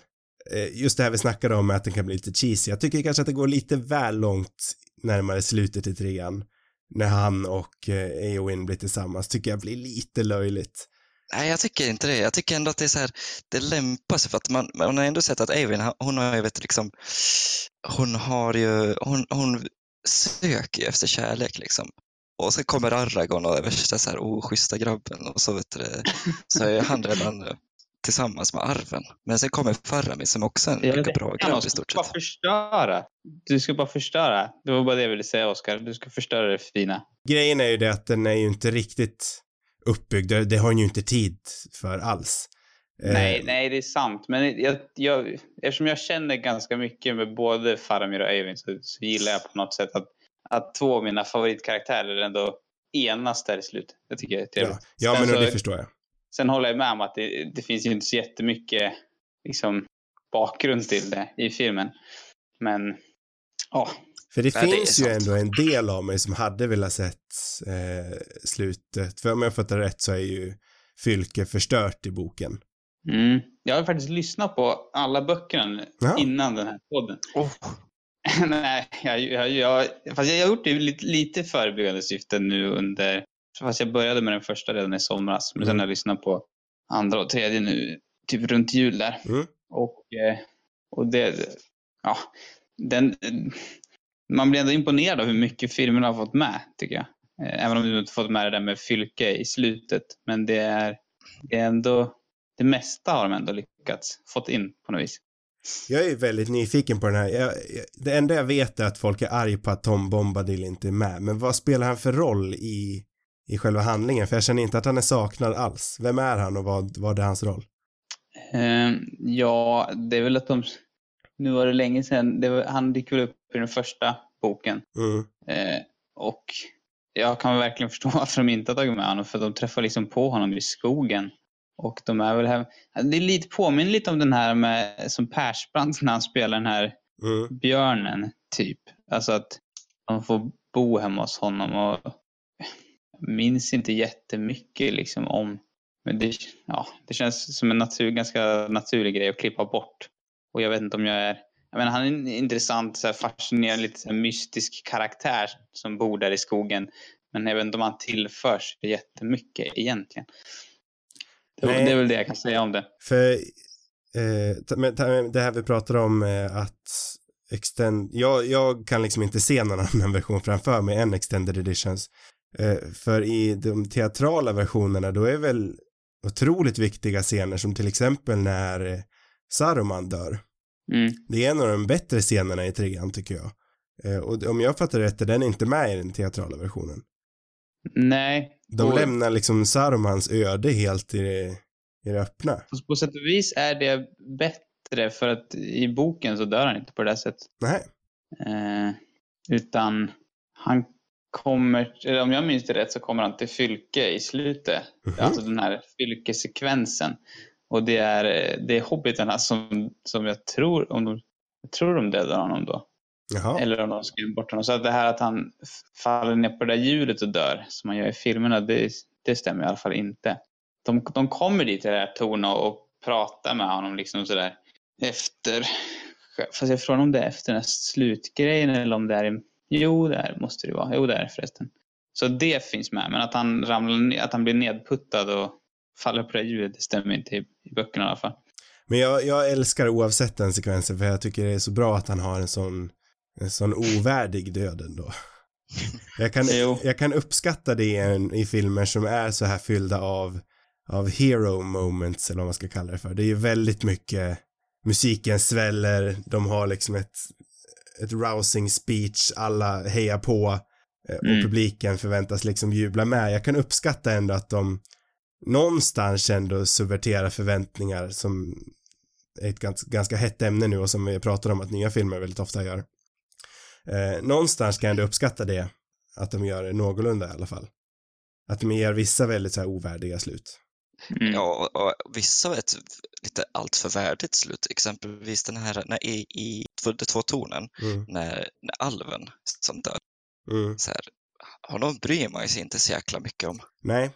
eh, just det här vi snackade om att den kan bli lite cheesy. Jag tycker kanske att det går lite väl långt närmare slutet i trean. När han och eh, Eowyn blir tillsammans tycker jag blir lite löjligt. Nej, jag tycker inte det. Jag tycker ändå att det är så här, det lämpar sig för att man, man har ändå sett att Eowyn, hon har ju vet liksom, hon har ju, hon, hon söker ju efter kärlek liksom. Och så kommer Aragorn och är värsta så här oh, oschyssta grabben och så vet du, det, så är han redan tillsammans med Arven. Men sen kommer Faramir som också är en Jag lika bra grabb du i ska stort bara sett. förstöra. Du ska bara förstöra. Det var bara det jag ville säga Oskar. Du ska förstöra det fina. Grejen är ju det att den är ju inte riktigt uppbyggd. Det- Det har den ju inte tid för alls. Eh, Nej, nej, det är sant. Men jag, jag, eftersom jag känner ganska mycket med både Faramir och Eivin så, så gillar jag på något sätt att, att två av mina favoritkaraktärer ändå enas där i slutet. Det tycker jag är trevligt. Ja, ja men så- det förstår jag. Sen håller jag med om att det, det finns ju inte så jättemycket liksom, bakgrund till det i filmen. Men ja, För det finns ju sant. ändå en del av mig som hade velat sett eh, slutet. För om jag fattar rätt så är ju Fylke förstört i boken. mm. jag har faktiskt lyssnat på alla böckerna Ja. innan den här podden. Oh, Nej, jag, jag, jag, fast jag har gjort det i lite, lite förebyggande syfte nu under... Fast jag började med den första redan i somras. Men sen Mm. har jag lyssnat på andra och tredje nu, typ runt jul där. Mm. Och, eh, och det... Ja, den... Man blir ändå imponerad av hur mycket filmerna har fått med, tycker jag. Eh, Även om du inte fått med det där med Fylke i slutet. Men det är, det är ändå... Det mesta har de ändå lyckats fått in på något vis. Jag är väldigt nyfiken på den här. Jag, jag, det enda jag vet är att folk är arg på att Tom Bombadil inte är med. Men vad spelar han för roll i, i själva handlingen? För jag känner inte att han är saknad alls. Vem är han och vad, vad är hans roll? Eh, ja, det är väl att de... Nu var det länge sedan. Det var, han dyker väl upp i den första boken. Mm. Eh, och jag kan verkligen förstå varför de inte har tagit med honom. För de träffar liksom på honom i skogen. Och de är väl här... Det är lite, påminner lite om den här med, som Persbrandt när han spelar den här Mm. björnen, typ. Alltså att de får bo hemma hos honom och minns inte jättemycket liksom om Men det, ja, det känns som en natur, ganska naturlig grej att klippa bort. Och jag vet inte om jag är... Jag menar, han är en intressant, så här, fascinerande, lite så mystisk karaktär som bor där i skogen. Men jag vet inte om han tillförs jättemycket egentligen. Det, Nej. det är väl det jag kan säga om det. För eh, men det här vi pratar om eh, att extend, jag, jag kan liksom inte se någon annan version framför mig än extended editions. Eh, för i de teatrala versionerna då är väl otroligt viktiga scener som till exempel när eh, Saruman dör. Mm. Det är en av de bättre scenerna i trean tycker jag. Eh, och om jag fattar rätt är den inte med i den teatrala versionen. Nej. De och lämnar liksom Sarumans öde helt i det, i det öppna. på- På sätt och vis är det bättre för att i boken så dör han inte på det där sättet. Nej. Eh, utan han kommer, om jag minns det rätt så kommer han till Fylke i slutet. Mhm. Alltså den här Fylke-sekvensen. Och det är, eh, det är hobbitarna som, som jag tror, om de, jag tror de dödar honom då. Jaha. Eller om de skrämmer bort honom. Så att det här att han faller ner på det där hjulet och dör, som man gör i filmerna, det, det stämmer i alla fall inte. De, de kommer dit till det här tornet och, och pratar med honom liksom sådär efter, fast jag frågar om det är efter den här slutgrejen eller om det är jo det är, måste det vara, jo det är det förresten. Så det finns med, men att han ramlar att han blir nedputtad och faller på det hjulet, det stämmer inte i, i böckerna i alla fall. Men jag, jag älskar oavsett den sekvensen för jag tycker det är så bra att han har en sån, en sån ovärdig död ändå. Jag kan, jag kan uppskatta det i, i filmer som är så här fyllda av, av hero moments eller vad man ska kalla det för. Det är ju väldigt mycket, musiken sväller, de har liksom ett, ett rousing speech, alla hejar på eh, och Mm. publiken förväntas liksom jubla med. Jag kan uppskatta ändå att de någonstans ändå subverterar förväntningar som är ett ganska, ganska hett ämne nu och som vi pratar om att nya filmer väldigt ofta gör. Eh, någonstans kan jag ändå uppskatta det, att de gör det någorlunda i alla fall. Att de ger vissa väldigt så här ovärdiga slut. Mm. Ja, och, och vissa har ett lite alltför värdigt slut. Exempelvis den här när i, i De två tornen, Mm, när, när alven som dör. mm. Så här, honom bryr man sig inte så jäkla mycket om. Nej,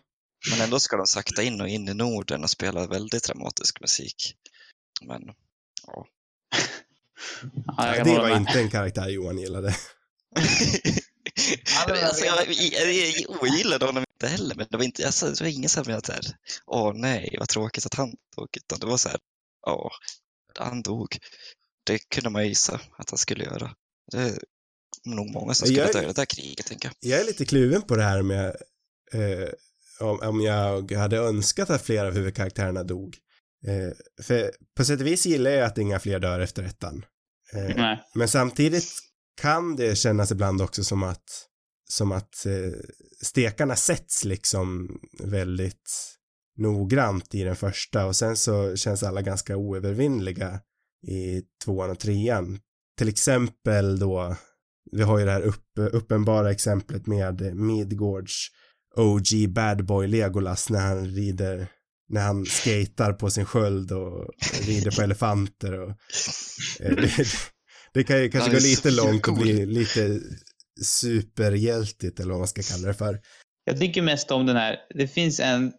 Men ändå ska de sakta in och in i Norden och spela väldigt dramatisk musik. Men ja. Ja, det var med. inte en karaktär Johan gillade. alltså, jag, jag, jag ogillade honom inte heller, men det var, inte, alltså, det var ingen som jag så här, åh nej, vad tråkigt att han dog, utan det var så här, ja, han dog. Det kunde man gissa att han skulle göra. Det är nog många som skulle Jag- dö i det där kriget, tänker jag. Jag är lite kluven på det här med eh, om, om jag hade önskat att flera av huvudkaraktärerna dog. Eh, för på sätt och vis gillar jag att inga fler dör efter ettan. Eh, Nej. Men samtidigt kan det kännas ibland också som att som att eh, stekarna sätts liksom väldigt noggrant i den första och sen så känns alla ganska oövervinnliga i tvåan och trean. Till exempel då, vi har ju det här upp, uppenbara exemplet med Midgårds OG bad boy Legolas när han rider, när han skatar på sin sköld och rider på elefanter och eh, det, det kan ju kanske gå lite långt och bli lite superhjältigt eller vad man ska kalla det för. Jag tycker mest om den här, det finns en,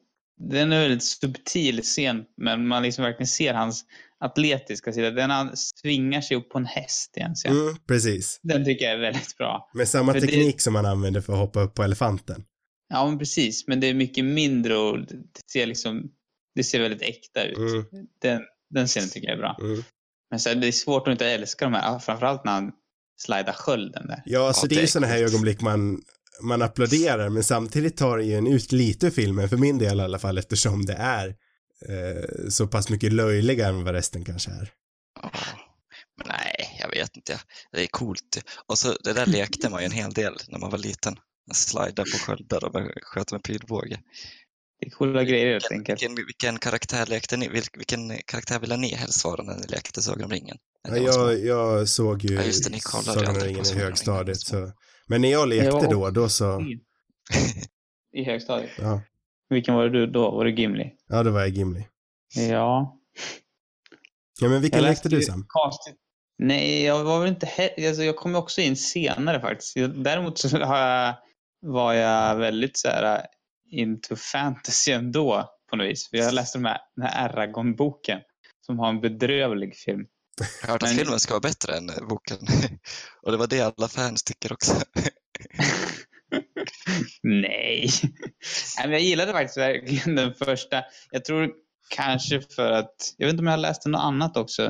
den är en väldigt subtil scen, men man liksom verkligen ser hans atletiska sida. Den han svingar sig upp på en häst i en scen. Mm, precis. Den tycker jag är väldigt bra. Med samma För det- teknik som man använder för att hoppa upp på elefanten. Ja, men precis. Men det är mycket mindre och det ser liksom, det ser väldigt äkta ut. Mm, Den, den scenen tycker jag är bra. mm. Men så, här, det är svårt att inte älska de här, framförallt när han slidar skölden där. Ja, så Ja, det är ju sådana här ögonblick man, man applåderar, men samtidigt tar det ju en ut lite filmen, för min del i alla fall, eftersom det är eh, så pass mycket löjligare än vad resten kanske är. Ja. Men nej, jag vet inte. Det är coolt. Och så det där lekte man ju en hel del när man var liten. Slida på sköldar och sköta med pilbåge. Det är coola grejer helt Vilken, enkelt. vilken, vilken karaktär lekte ni? Vilken, vilken karaktär ville ni helst vara när ni lekte Sagan om ringen? Ja, jag, jag såg ju Ja, just det, Sagan om ringen i högstadiet, så men när jag lekte Jag då, då så, I högstadiet. ja, Vilken var det du då? Var det Gimli? ja då var jag Gimli. Ja. Ja, men vilken lekte du Sam? Konstigt. Nej, jag var väl inte he- alltså, Jag kom också in senare faktiskt. Däremot så har jag, var jag väldigt så här into fantasy ändå. på något vis. För jag läste de här, den här Eragon-boken som har en bedrövlig film. Jag har hört att Men- filmen ska vara bättre än boken. Och det var det alla fans tycker också. Nej. Men jag gillade faktiskt verkligen den första. Jag tror kanske för att, jag vet inte om jag läste något annat också.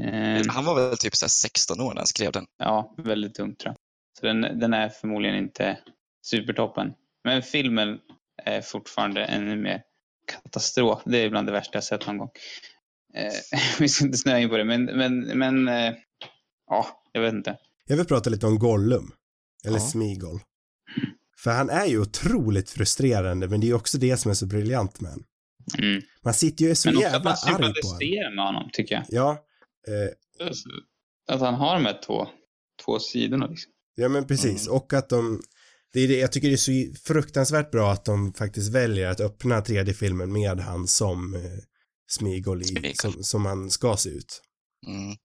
Eh, Han var väl typ så här 16 år när han skrev den. ja, väldigt ung tror jag. Så den, den är förmodligen inte supertoppen. Men filmen är fortfarande ännu mer katastrof. Det är bland det värsta jag sett någon gång. Eh, vi ska inte snöa in på det, men, men, men eh, ja, jag vet inte. Jag vill prata lite om Gollum. Eller Ja. Smigol. För han är ju otroligt frustrerande, men det är ju också det som är så briljant med honom. Mm. Man sitter ju så Men också att jävla man arg på honom. sympatiserar med honom, tycker jag. Ja, eh, Alltså, Att han har de här två, två sidorna. Liksom. ja men precis. Mm. Och att de, det är det, jag tycker det är så fruktansvärt bra att de faktiskt väljer att öppna tredje filmen med han som eh, Smigol, i, som, som han ska se ut. Mm.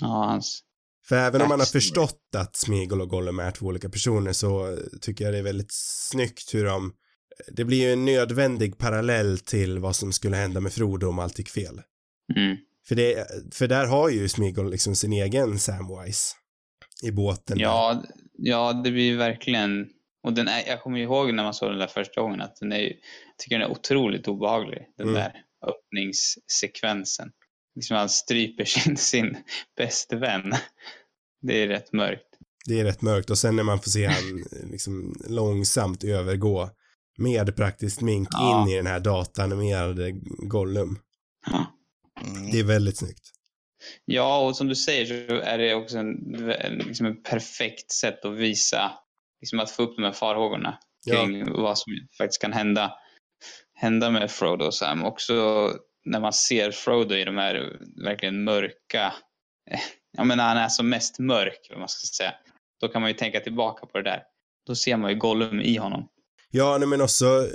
Ja, hans... För även om man har förstått att Smigol och Gollum är två olika personer så tycker jag det är väldigt snyggt hur de det blir ju en nödvändig parallell till vad som skulle hända med Frodo om allt gick fel. Mm. För, det, för där har ju Smigol liksom sin egen Samwise i båten. där. Ja, ja, det blir verkligen... Och den är, jag kommer ihåg när man såg den där första gången att den är, ju- jag tycker den är otroligt obehaglig. Den Mm. där öppningssekvensen. Liksom han stryper sin, sin bäste vän. Det är rätt mörkt. Det är rätt mörkt och sen när man får se han eh, liksom långsamt övergå med praktiskt mink Ja. in i den här datanimerade Gollum. Mm. Det är väldigt snyggt. Ja, och som du säger så är det också en, liksom en perfekt sätt att visa, liksom att få upp de här farhågorna Ja. kring vad som faktiskt kan hända, hända med Frodo och Sam. Också när man ser Frodo i de här verkligen mörka, eh, ja men när han är som mest mörk, vad man ska säga. Då kan man ju tänka tillbaka på det där. Då ser man ju Gollum i honom. Ja, nej, men också,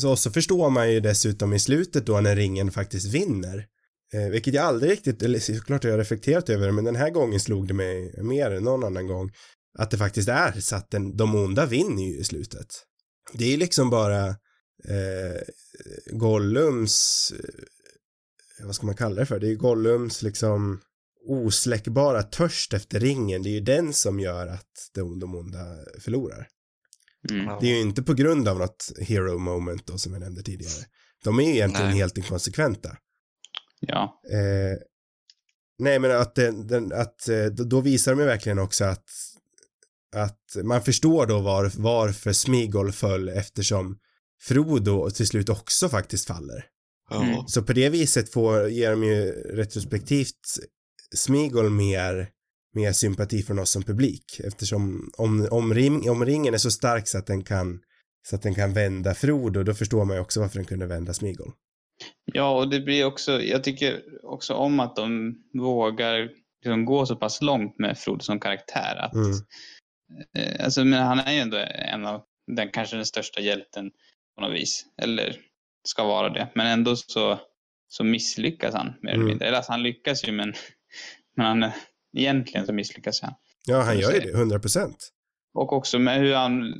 så också förstår man ju dessutom i slutet då när ringen faktiskt vinner. Eh, vilket jag aldrig riktigt, eller såklart jag har reflekterat över det, men den här gången slog det mig mer än någon annan gång. Att det faktiskt är så att den, de onda vinner ju i slutet. Det är ju liksom bara eh, Gollums, eh, vad ska man kalla det för? Det är ju Gollums liksom osläckbara törst efter ringen. Det är ju den som gör att de, de onda förlorar. Mm. Det är ju inte på grund av något hero moment då som jag nämnde tidigare. De är ju egentligen Nej. helt inkonsekventa. Ja, Eh, nej men att, den, den, att eh, då- då visar de ju verkligen också att att man förstår då var, varför Smigol föll eftersom Frodo till slut också faktiskt faller. Mm. Så på det viset får, ger de ju retrospektivt Smigol mer, mer sympati från oss som publik eftersom om, om, ring, om ringen är så stark så att den kan så att den kan vända Frodo, då förstår man ju också varför den kunde vända Smigol. Ja, och det blir också, jag tycker också om att de vågar liksom gå så pass långt med Frodo som karaktär. Att, Mm. eh, alltså, men han är ju ändå en av den kanske den största hjälten på något vis. Eller ska vara det. Men ändå så, så misslyckas han mer eller Mm. mindre. Eller alltså, han lyckas ju men, men han, egentligen så misslyckas han. Ja, han gör ju det, 100 procent. Och också med hur han,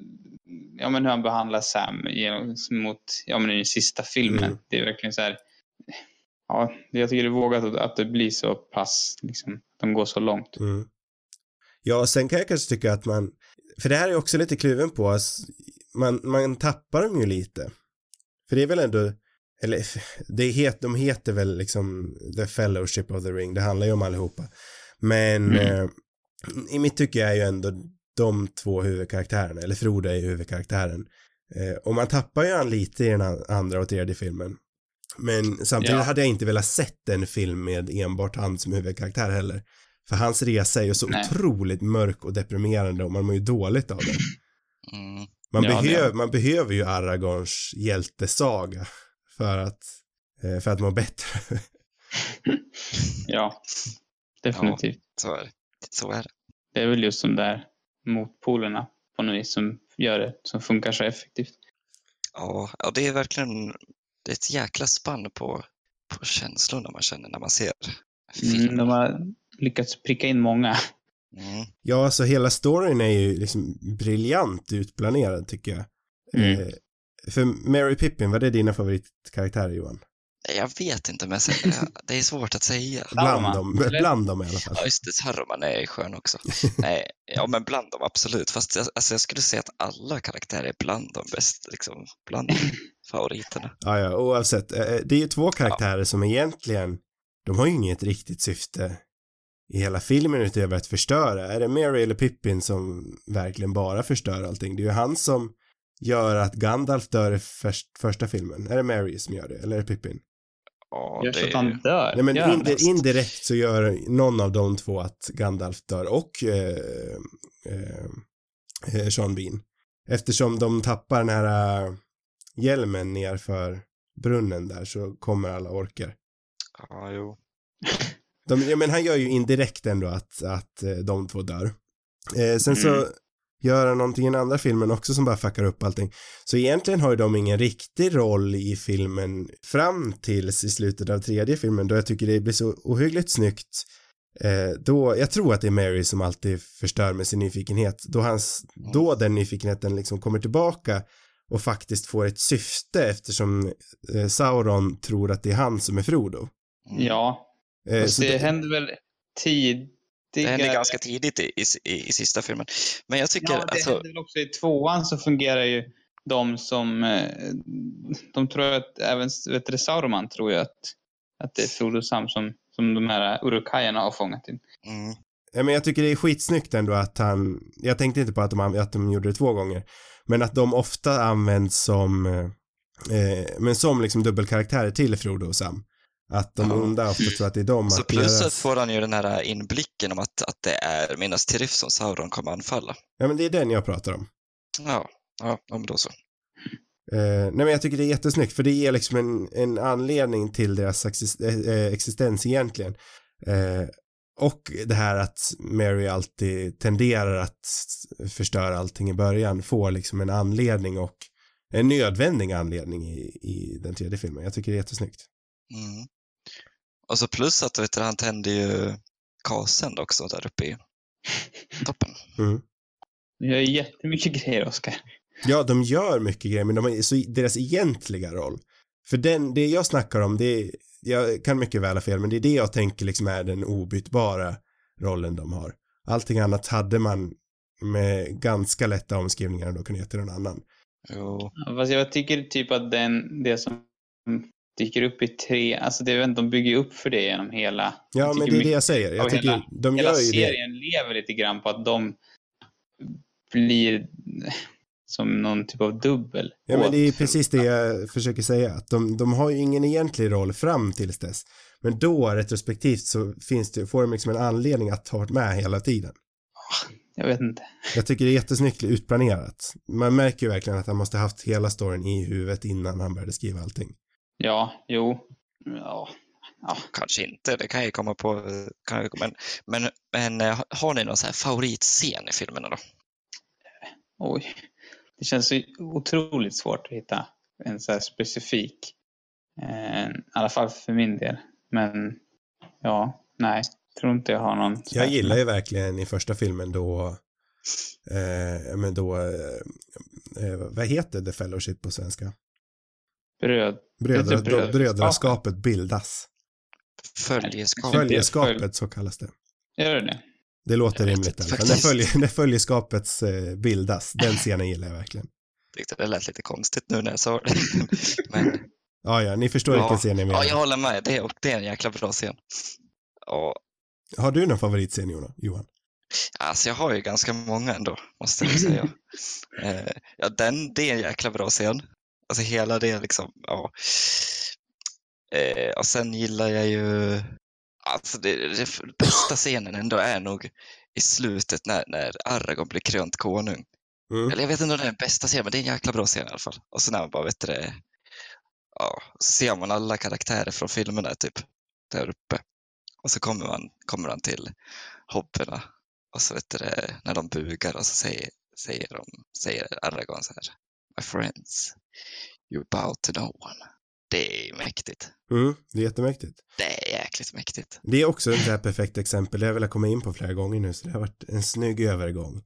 ja, men hur han behandlar Sam genom, mot, ja, men i den sista filmen. Mm. Det är verkligen så här. Ja, jag tycker det är vågat att, att det blir så pass, liksom, de går så långt. Mm. Ja, sen kan jag kanske tycka att man, för det här är jag också lite kluven på, alltså, man, man tappar dem ju lite. För det är väl ändå, eller det het, de heter väl liksom The Fellowship of the Ring, det handlar ju om allihopa. Men Mm. eh, i mitt tycke är ju ändå de två huvudkaraktärerna, eller Frodo är ju huvudkaraktären. Eh, och man tappar ju han lite i den an- andra och tredje filmen. Men samtidigt Ja. hade jag inte velat sett en film med enbart han som huvudkaraktär heller. För hans resa är ju så Nej. otroligt mörk och deprimerande och man mår ju dåligt av det. Mm. Man, Ja, behöver, man behöver ju Aragorns hjältesaga för att, eh, för att må bättre. Ja, definitivt. Så är det. Så är det. Det är väl just de där motpolerna på något vis som gör det, som funkar så effektivt. Ja, ja, det är verkligen det är ett jäkla spann på, på känslorna man känner när man ser Mm, filmen. de har lyckats pricka in många. Mm. Ja, alltså hela storyn är ju liksom briljant utplanerad tycker jag. Mm. Eh, För Mary Pippin, var det dina favoritkaraktärer Johan? Jag vet inte, men det är svårt att säga. Bland dem, bland dem i alla fall. Ja, just det, Saruman är skön också. Nej, ja, men bland dem absolut. Fast jag- alltså, jag skulle säga att alla karaktärer är bland de bäst, liksom, bland favoriterna. Ja, ja, oavsett. Eh, Det är ju två karaktärer som egentligen, de har ju inget riktigt syfte i hela filmen utöver att förstöra. Är det Mary eller Pippin som verkligen bara förstör allting? Det är ju han som gör att Gandalf dör i först, första filmen. Är det Mary som gör det? Eller är det Pippin? Ja, Gör det så att han dör. Nej men Gör han indi- det? indirekt så gör någon av de två att Gandalf dör och eh, eh, eh, Sean Bean. Eftersom de tappar den här eh, hjälmen nerför brunnen där så kommer alla orker. ja, jo. De, ja, men han gör ju indirekt ändå att, att eh, de två dör. Eh, sen så Mm. gör han någonting i den andra filmen också som bara fuckar upp allting. Så egentligen har ju de ingen riktig roll i filmen fram tills i slutet av tredje filmen då jag tycker det blir så ohyggligt snyggt. Eh, då, jag tror att det är Mary som alltid förstör med sin nyfikenhet. Då, hans, då den nyfikenheten liksom kommer tillbaka och faktiskt får ett syfte eftersom eh, Sauron tror att det är han som är Frodo. Mm. Ja, Eh, det, det- händer väl tidigare. Det händer ganska tidigt i, i, i, sista filmen. Men jag tycker, Ja, det alltså, händer väl också i tvåan så fungerar ju de som, eh, de tror att även, vet du, Sauroman tror ju att, att det är Frodo Sam som, som de här urukajerna har fångat in. mm, Ja, men jag tycker det är skitsnyggt ändå att han, jag tänkte inte på att de, att de gjorde det två gånger, men att de ofta används som, eh, men som liksom dubbelkaraktärer till Frodo och Sam. Att de Ja. onda ofta tror att det är dem. så att plus deras- får han ju den här inblicken om att, att det är Minas Tirith som Sauron kommer anfalla. Ja, men det är den jag pratar om. Ja, ja, men då så. Eh, nej men jag tycker det är jättesnyggt för det ger liksom en, en anledning till deras exist, eh, existens egentligen. Eh, och det här att Mary alltid tenderar att förstöra allting i början får liksom en anledning och en nödvändig anledning i, i den tredje filmen. Jag tycker det är jättesnyggt. Mm. Och så plus att vet du, han tände ju kasen också där uppe i toppen. Mm. Du gör ju jättemycket grejer, Oskar. Ja, de gör mycket grejer men de är så deras egentliga roll. För den, det jag snackar om, det är, jag kan mycket väl ha fel, men det är det jag tänker liksom är den obytbara rollen de har. Allting annat hade man med ganska lätta omskrivningar då kunnat ge till någon annan. Jo. Ja, Fast jag tycker typ att den, det som dyker upp i tre, alltså det, vet inte, de bygger ju upp för det genom hela... Ja, men det är det jag säger. Jag tycker hela- de Hela gör det. serien lever lite grann på att de blir som någon typ av dubbel. Ja, men det är precis det jag försöker säga. Att de, de har ju ingen egentlig roll fram tills dess. Men då retrospektivt så finns det, får de liksom en anledning att ha varit med hela tiden. Jag vet inte. Jag tycker det är jättesnyggt utplanerat. Man märker ju verkligen att han måste haft hela storyn i huvudet innan han började skriva allting. Ja, jo. Ja. Kanske inte, det kan jag komma på. Kan jag, men, men, men eh, har ni någon så här favoritscen i filmerna då? Oj. Det känns så otroligt svårt att hitta en så här specifik. Eh, I alla fall för min del. Men ja, nej. Tror inte jag har någon. Jag gillar ju verkligen i första filmen då, eh, men då, eh, eh, vad heter The Fellowship på svenska? Bröd. Brödra, Heter det brödraskapet? bildas. Följeskap. Följ- Följeskapet så kallas det. Gör det det? Det låter rimligt inte. När, följe, när följeskapet eh, bildas, den scenen gillar jag verkligen. Tyckte det lät lite konstigt nu när jag sa det. Men Ja, ja, ni förstår Ja. vilken scen jag menar. ja, jag håller med. Det är, det är en jäkla bra scen. Och, Har du någon favoritscen Johan? alltså jag har ju ganska många ändå, måste jag säga. eh, ja, den, det är en jäkla bra scen. Alltså hela det liksom, ja. Eh, och sen gillar jag ju, alltså det, det bästa scenen ändå är nog i slutet när, när Aragorn blir krönt konung. Mm. Eller jag vet inte om det är den bästa scenen, men det är en jäkla bra scen i alla fall. Och så när man bara, vet du det, ja, så ser man alla karaktärer från filmerna typ där uppe. Och så kommer man, kommer man till hobbyerna och så vet du det, när de bugar och så säger, säger, de, säger Aragorn så här, My friends, you bow to no one. Det är mäktigt. Mm, det är jättemäktigt. Det är jäkligt mäktigt. Det är också ett här perfekt exempel, det har jag velat komma in på flera gånger nu, så det har varit en snygg övergång.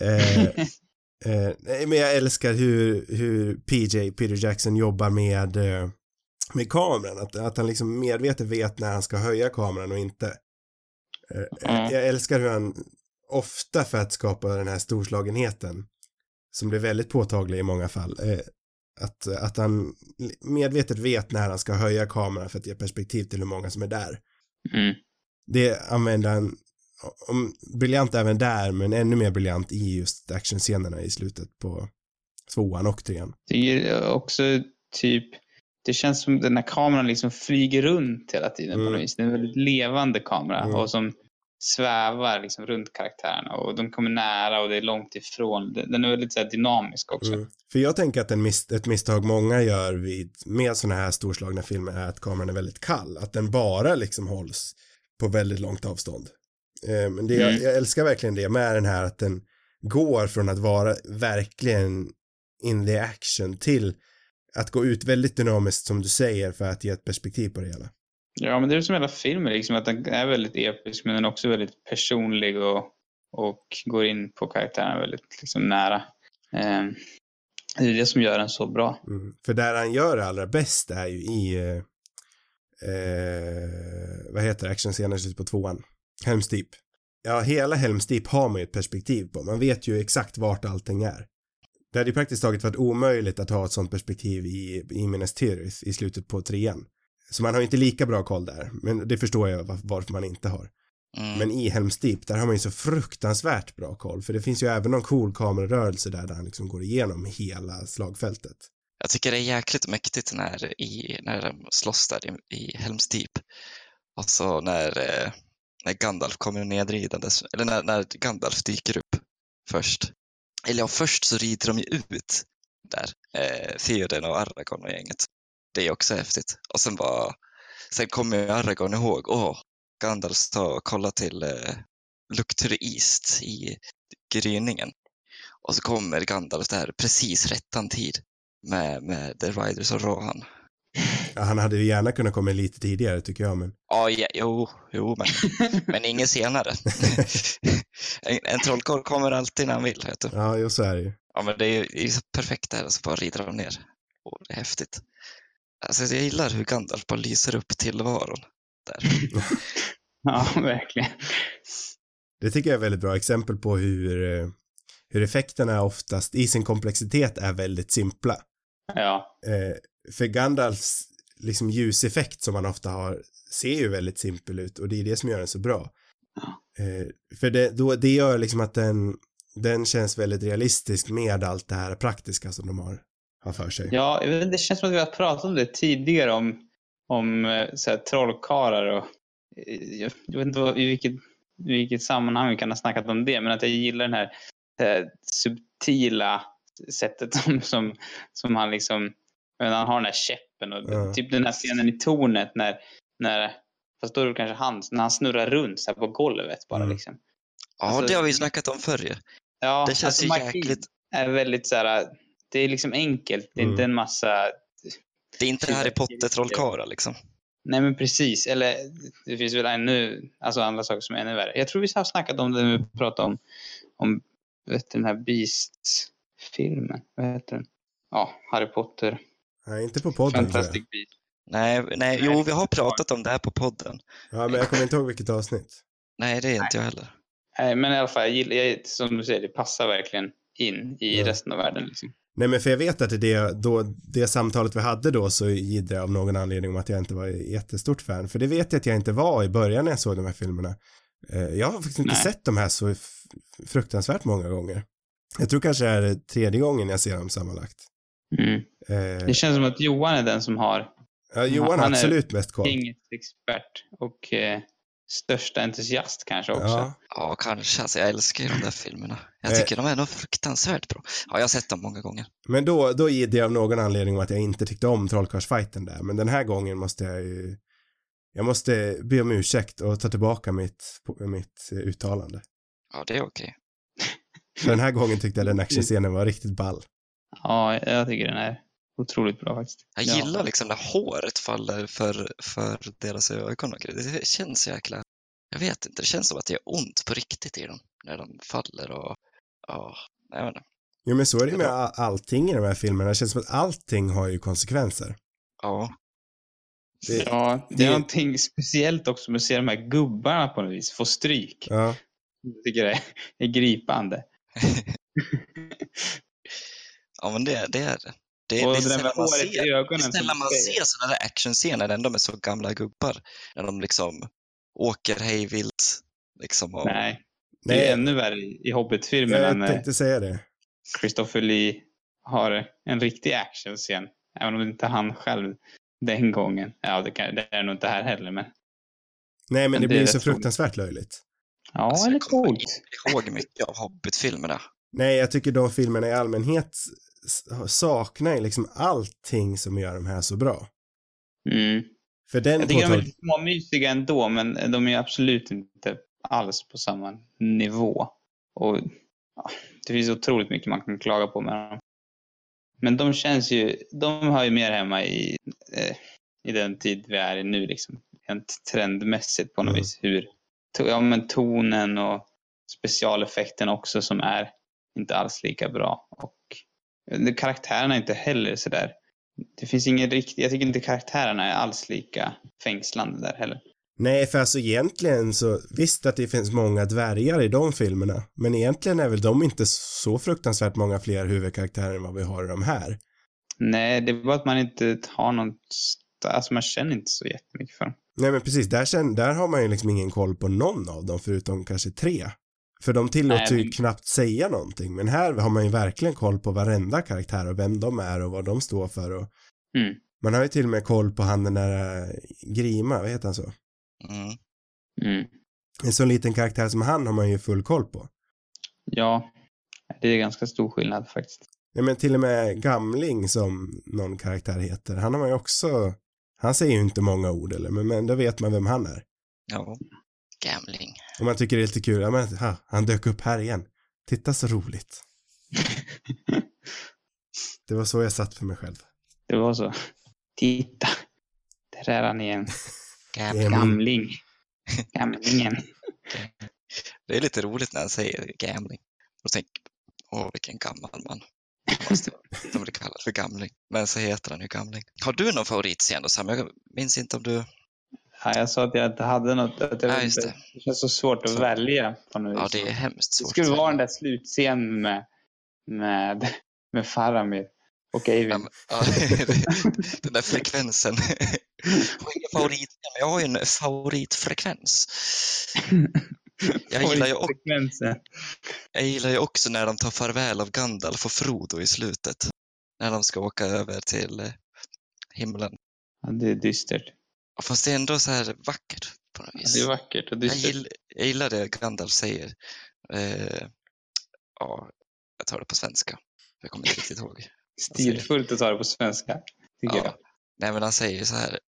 Eh, Eh, nej, men jag älskar hur, hur PJ, Peter Jackson, jobbar med, eh, med kameran. Att, att han liksom medvetet vet när han ska höja kameran och inte. Eh, Mm. Jag älskar hur han ofta för att skapa den här storslagenheten som blir väldigt påtaglig i många fall. Att, att han medvetet vet när han ska höja kameran för att ge perspektiv till hur många som är där. Mm. Det använder han om, briljant även där, men ännu mer briljant i just actionscenerna i slutet på tvåan och trean. Det är också typ, det känns som den här kameran liksom flyger runt hela tiden på Mm. något vis. Det är en väldigt levande kamera Mm. och som svävar liksom runt karaktärerna och de kommer nära och det är långt ifrån. Den är väldigt så här, dynamisk också. Mm. För jag tänker att mis ett misstag många gör vid, med sådana här storslagna filmer är att kameran är väldigt kall. Att den bara liksom hålls på väldigt långt avstånd. Eh, men det, jag, Mm. jag älskar verkligen det med den här att den går från att vara verkligen in the action till att gå ut väldigt dynamiskt som du säger för att ge ett perspektiv på det hela. Ja, men det är som hela filmen, liksom, att den är väldigt episk men den är också väldigt personlig och, och går in på karaktären väldigt liksom, nära. Eh, det är det som gör den så bra. Mm. För där han gör det allra bäst är ju i, eh, eh vad heter det, actionscenen slut på tvåan? Helms Deep. Ja, hela Helms Deep har man ju ett perspektiv på. Man vet ju exakt vart allting är. Det hade ju praktiskt taget varit omöjligt att ha ett sånt perspektiv i, i Minas Tirith i slutet på trean. Så man har ju inte lika bra koll där, men det förstår jag var- varför man inte har. Mm. Men i Helms Deep, där har man ju så fruktansvärt bra koll, för det finns ju även någon cool kamerarörelse där, där han liksom går igenom hela slagfältet. Jag tycker det är jäkligt mäktigt när, i, när de slåss där i, i Helms Deep. Alltså när, eh, när Gandalf kommer nedridandes, eller när, när Gandalf dyker upp först. Eller ja, först så rider de ju ut där, eh, Theoden och Aragorn och gänget. Det är också häftigt. Och sen bara, sen kommer Aragorn ihåg, åh, Gandalf sa och kolla till eh, Look to the East i gryningen. Och så kommer Gandalf där precis rättan tid med, med The Riders of Rohan. Ja, han hade ju gärna kunnat komma lite tidigare tycker jag, men Ja, ja, jo, jo men, men ingen senare. en, en trollkarl kommer alltid när han vill, vet du. ja, jo, så är det ju. Ja, men det är ju perfekt där och så bara rider de ner. Och det är häftigt. Alltså, jag gillar hur Gandalf bara lyser upp tillvaron där. Ja, verkligen. Det tycker jag är ett väldigt bra exempel på hur, eh, hur effekterna oftast i sin komplexitet är väldigt simpla. Ja, Eh, för Gandalfs liksom ljuseffekt som man ofta har ser ju väldigt simpel ut och det är det som gör den så bra. Eh, för det, då, det gör liksom att den, den känns väldigt realistisk med allt det här praktiska som de har, har för sig. ja jag vet inte, det känns som att vi har pratat om det tidigare om, om eh, så här, trollkarlar och eh, jag, jag vet inte vad, i, vilket, i vilket sammanhang vi kan ha snackat om det, men att jag gillar den här eh, subtila sättet som, som, som han liksom, men han har den här käppen och Ja. typ den här scenen i tornet när, när fast då är det kanske han, när han snurrar runt så här på golvet bara Mm. liksom. Ja, Alltså- det har vi snackat om förr ju. Ja, Det känns alltså jäkligt... är väldigt så här, det är liksom enkelt, det är Mm. inte en massa Det är inte Harry Potter-trollkarlar liksom. Nej men precis, eller det finns väl ännu alltså andra saker som är ännu värre. Jag tror vi har snackat om det när vi pratade om, om vet du, den här Beast-filmen. Vad heter den? Ja, Harry Potter. Nej, inte på podden. Fantastic Beast. Nej, nej, jo, vi har pratat om det här på podden. Ja, men jag kommer inte ihåg vilket avsnitt. Nej, det är inte jag heller. Nej, men i alla fall, jag gillar, jag, som du säger, det passar verkligen in i Ja. resten av världen. Liksom. Nej men för jag vet att i det, då, det samtalet vi hade då så jiddrade jag av någon anledning om att jag inte var jättestort fan. För det vet jag att jag inte var i början när jag såg de här filmerna. Eh, Jag har faktiskt inte Nej. sett de här så fruktansvärt många gånger. Jag tror kanske det är tredje gången jag ser dem sammanlagt. Mm. Eh, Det känns som att Johan är den som har ja, Johan har han är absolut mest koll. Kingets expert och eh, största entusiast kanske också. Ja, Ja, kanske. Alltså, jag älskar ju de där filmerna. Jag Eh. tycker de är nog fruktansvärt bra. Ja, jag har sett dem många gånger. men då, då jiddrade jag av någon anledning om att jag inte tyckte om trollkarlsfighten där. Men den här gången måste jag ju, jag måste be om ursäkt och ta tillbaka mitt, mitt eh, uttalande. Ja, det är okej. För den här gången tyckte jag den actionscenen var riktigt ball. Ja, jag tycker den är otroligt bra faktiskt. Jag Ja. gillar liksom när håret faller för, för deras ögon och. Det känns jäkla... Jag vet inte, det känns som att det gör ont på riktigt i dem när de faller och... Ja, jag vet inte. Jo men så är det ju med all- allting i de här filmerna. Det känns som att allting har ju konsekvenser. Ja. Det, Ja, det det- är någonting speciellt också med att se de här gubbarna på något vis få stryk. ja. Jag tycker det är gripande. ja, men det, det är det. Det, Och det är sällan med man ser, det man sådana där actionscener när de är så gamla gubbar. När de liksom åker hejvilt. Liksom, och, Nej, det är ännu värre i Hobbit-filmerna jag när tänkte säga det. Christopher Lee har en riktig actionscen. Även om det inte är han själv den gången. Ja, det, kan, det är nog inte här heller, men Nej men, Men det det blir så fruktansvärt löjligt. ja, Alltså, eller jag kommer coolt. ihåg mycket av Hobbit-filmerna. Nej, jag tycker de filmerna i allmänhet saknar ju liksom allting som gör de här så bra. Mm. För den Jag tycker de är påtag- lite småmysiga ändå, men de är absolut inte alls på samma nivå. Och ja, Det finns otroligt mycket man kan klaga på med dem. Men de känns ju, de hör ju mer hemma i, eh, i den tid vi är i nu, liksom. Rent trendmässigt på något Mm. vis. Hur, to, ja, men tonen och specialeffekten också som är inte alls lika bra. Och karaktärerna är inte heller sådär det finns ingen riktig, jag tycker inte karaktärerna är alls lika fängslande där heller. Nej, för alltså egentligen så, visst att det finns många dvärgar i de filmerna, men egentligen är väl de inte så fruktansvärt många fler huvudkaraktärer än vad vi har i de här. Nej, det är bara att man inte har någon, st- alltså man känner inte så jättemycket för dem. Nej men precis, där, känn, där har man ju liksom ingen koll på någon av dem förutom kanske tre. För de tillåter Nej, ju knappt säga någonting, men här har man ju verkligen koll på varenda karaktär och vem de är och vad de står för och Mm. man har ju till och med koll på han den där eh, Grima, vad heter han så? Mm. Mm. En sån liten karaktär som han har man ju full koll på. Ja, det är ganska stor skillnad faktiskt. Ja men till och med Gamling som någon karaktär heter, han har man ju också, han säger ju inte många ord eller, men, men då vet man vem han är. Ja. Gamling. Och man tycker det är lite kul, ja men ha, han dök upp här igen. Titta så roligt. Det var så jag satt för mig själv. Det var så. Titta, där är han igen. Gamling. Gamling. Gamlingen. Det är lite roligt när han säger gambling. Och tänker, åh vilken gammal man. Han måste inte bli kallad för gamling. Men så heter han ju gamling. Har du någon favoritscen då Sam? Jag minns inte om du... Ja, jag sa att jag inte hade något. Att jag Ja, inte, det. det känns så svårt att Så. välja på något Ja, det är hemskt Det svårt. skulle att säga. vara den där slutscenen med, med, med Faramir och Eivind. Ja, den där frekvensen. Jag har ingen favorit, men jag har ju en favoritfrekvens. Jag gillar ju också-. Jag gillar ju också när de tar farväl av Gandalf och Frodo i slutet. När de ska åka över till eh, himlen. Ja, det är dystert. Ja, Fast det är ändå så här vackert på något Ja, vis. det är vackert och jag, dystert. gillar, jag gillar det Gandalf säger. Eh, ja, jag tar det på svenska. Jag kommer inte riktigt ihåg. Stilfullt att ta det på svenska, tycker Ja. jag. Nej, men han säger så här.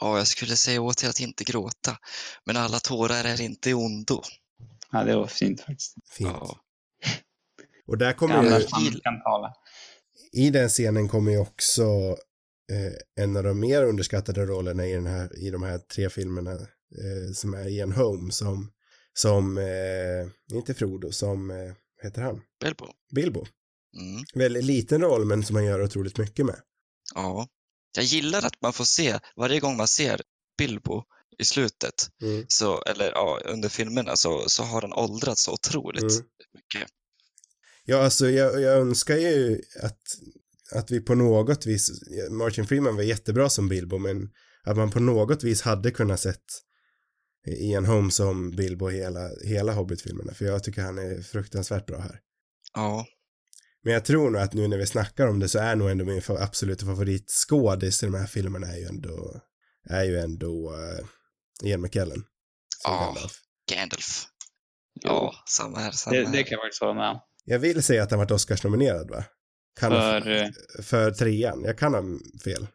Ja, jag skulle säga åt er att inte gråta, men alla tårar är inte ondo. Ja, det var fint faktiskt. Fint. Ja, Och där kommer ju, i den scenen kommer ju också eh, en av de mer underskattade rollerna i, den här, i de här tre filmerna eh, som är Ian Holm som, som eh, inte Frodo, som, eh, heter han? Bilbo. Bilbo. Mm. Väldigt liten roll men som han gör otroligt mycket med. Ja. Jag gillar att man får se, varje gång man ser Bilbo i slutet, Mm. så, eller ja, under filmerna, så, så har han åldrats så otroligt Mm. mycket. Ja, alltså jag, jag önskar ju att, att vi på något vis, Martin Freeman var jättebra som Bilbo, men att man på något vis hade kunnat sett Ian Holm som Bilbo hela, hela Hobbit-filmerna, för jag tycker han är fruktansvärt bra här. Ja, Men jag tror nog att nu när vi snackar om det så är nog ändå min absoluta favoritskådis i de här filmerna är ju ändå, är ju ändå uh, Ian McKellen. Ja. Gandalf. Gandalf. Ja, samma här. Samma Det, här. det kan jag faktiskt hålla med om. Jag vill säga att han varit Oscarsnominerad va? Kan För, eh, för trean. Jag kan ha fel.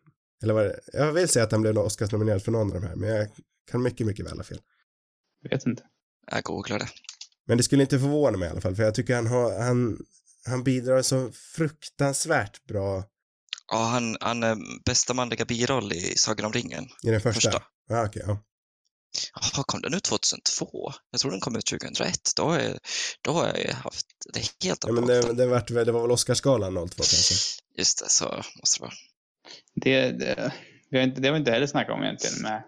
Eller vad det Jag vill säga att han blev Oscarsnominerad för någon av de här, men jag kan mycket, mycket väl ha fel. jag vet inte. Jag googlar det. Men det skulle inte förvåna mig i alla fall, för jag tycker han har, han, han bidrar så fruktansvärt bra Ja, han, han är bästa manliga biroll i Sagan om ringen. i den första. Första. Ja, okej, ja. Jaha, kom den ut 2002? Jag tror den kom ut 2001. Då har jag, då har jag haft det helt Ja, men det, det, vart, väl- det var väl Oscarsgalan 02 kanske? Just det, så måste det vara. Det, det, vi har inte, det har vi inte heller snackat om egentligen med,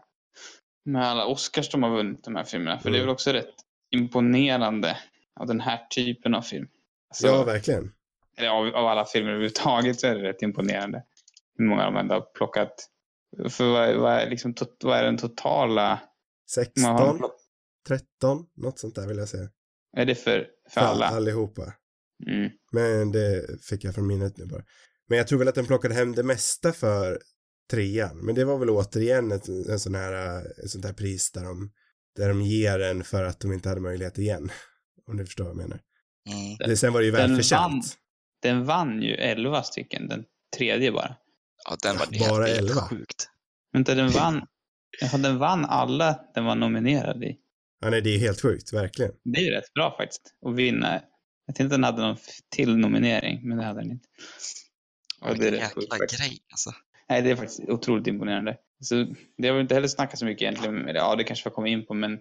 med alla Oscars de har vunnit de här filmerna. För det är Mm. väl också rätt imponerande av den här typen av film. Alltså, Ja, verkligen. eller av, av alla filmer överhuvudtaget så är det rätt imponerande. Hur många de ändå har plockat. För vad, vad, är, liksom, tot, vad är den totala... man har 16, plock- 13, något sånt där vill jag säga. är det för, för alla? Allihopa. Mm. Men det fick jag från minnet nu bara. Men jag tror väl att den plockade hem det mesta för trean. Men det var väl återigen ett en sån här, ett sånt här pris där de, där de ger en för att de inte hade möjlighet igen. Om du förstår vad jag menar. Mm. Det, sen var det ju Den vann. välförtjänt. Den vann ju 11 stycken, den tredje bara. Ja, den var Bara helt, helt 11. sjukt. Vänta, den vann... Ja, den vann alla den var nominerad i. Ja, nej, det är helt sjukt, verkligen. Det är ju rätt bra faktiskt, att vinna. Jag tänkte att den hade någon till nominering, men det hade den inte. Ja, det är Vilken rätt sjukt jäkla faktiskt. grej alltså. Nej, det är faktiskt otroligt imponerande. Så det har vi inte heller snackat så mycket egentligen. Ja, det kanske vi kommer in på, men,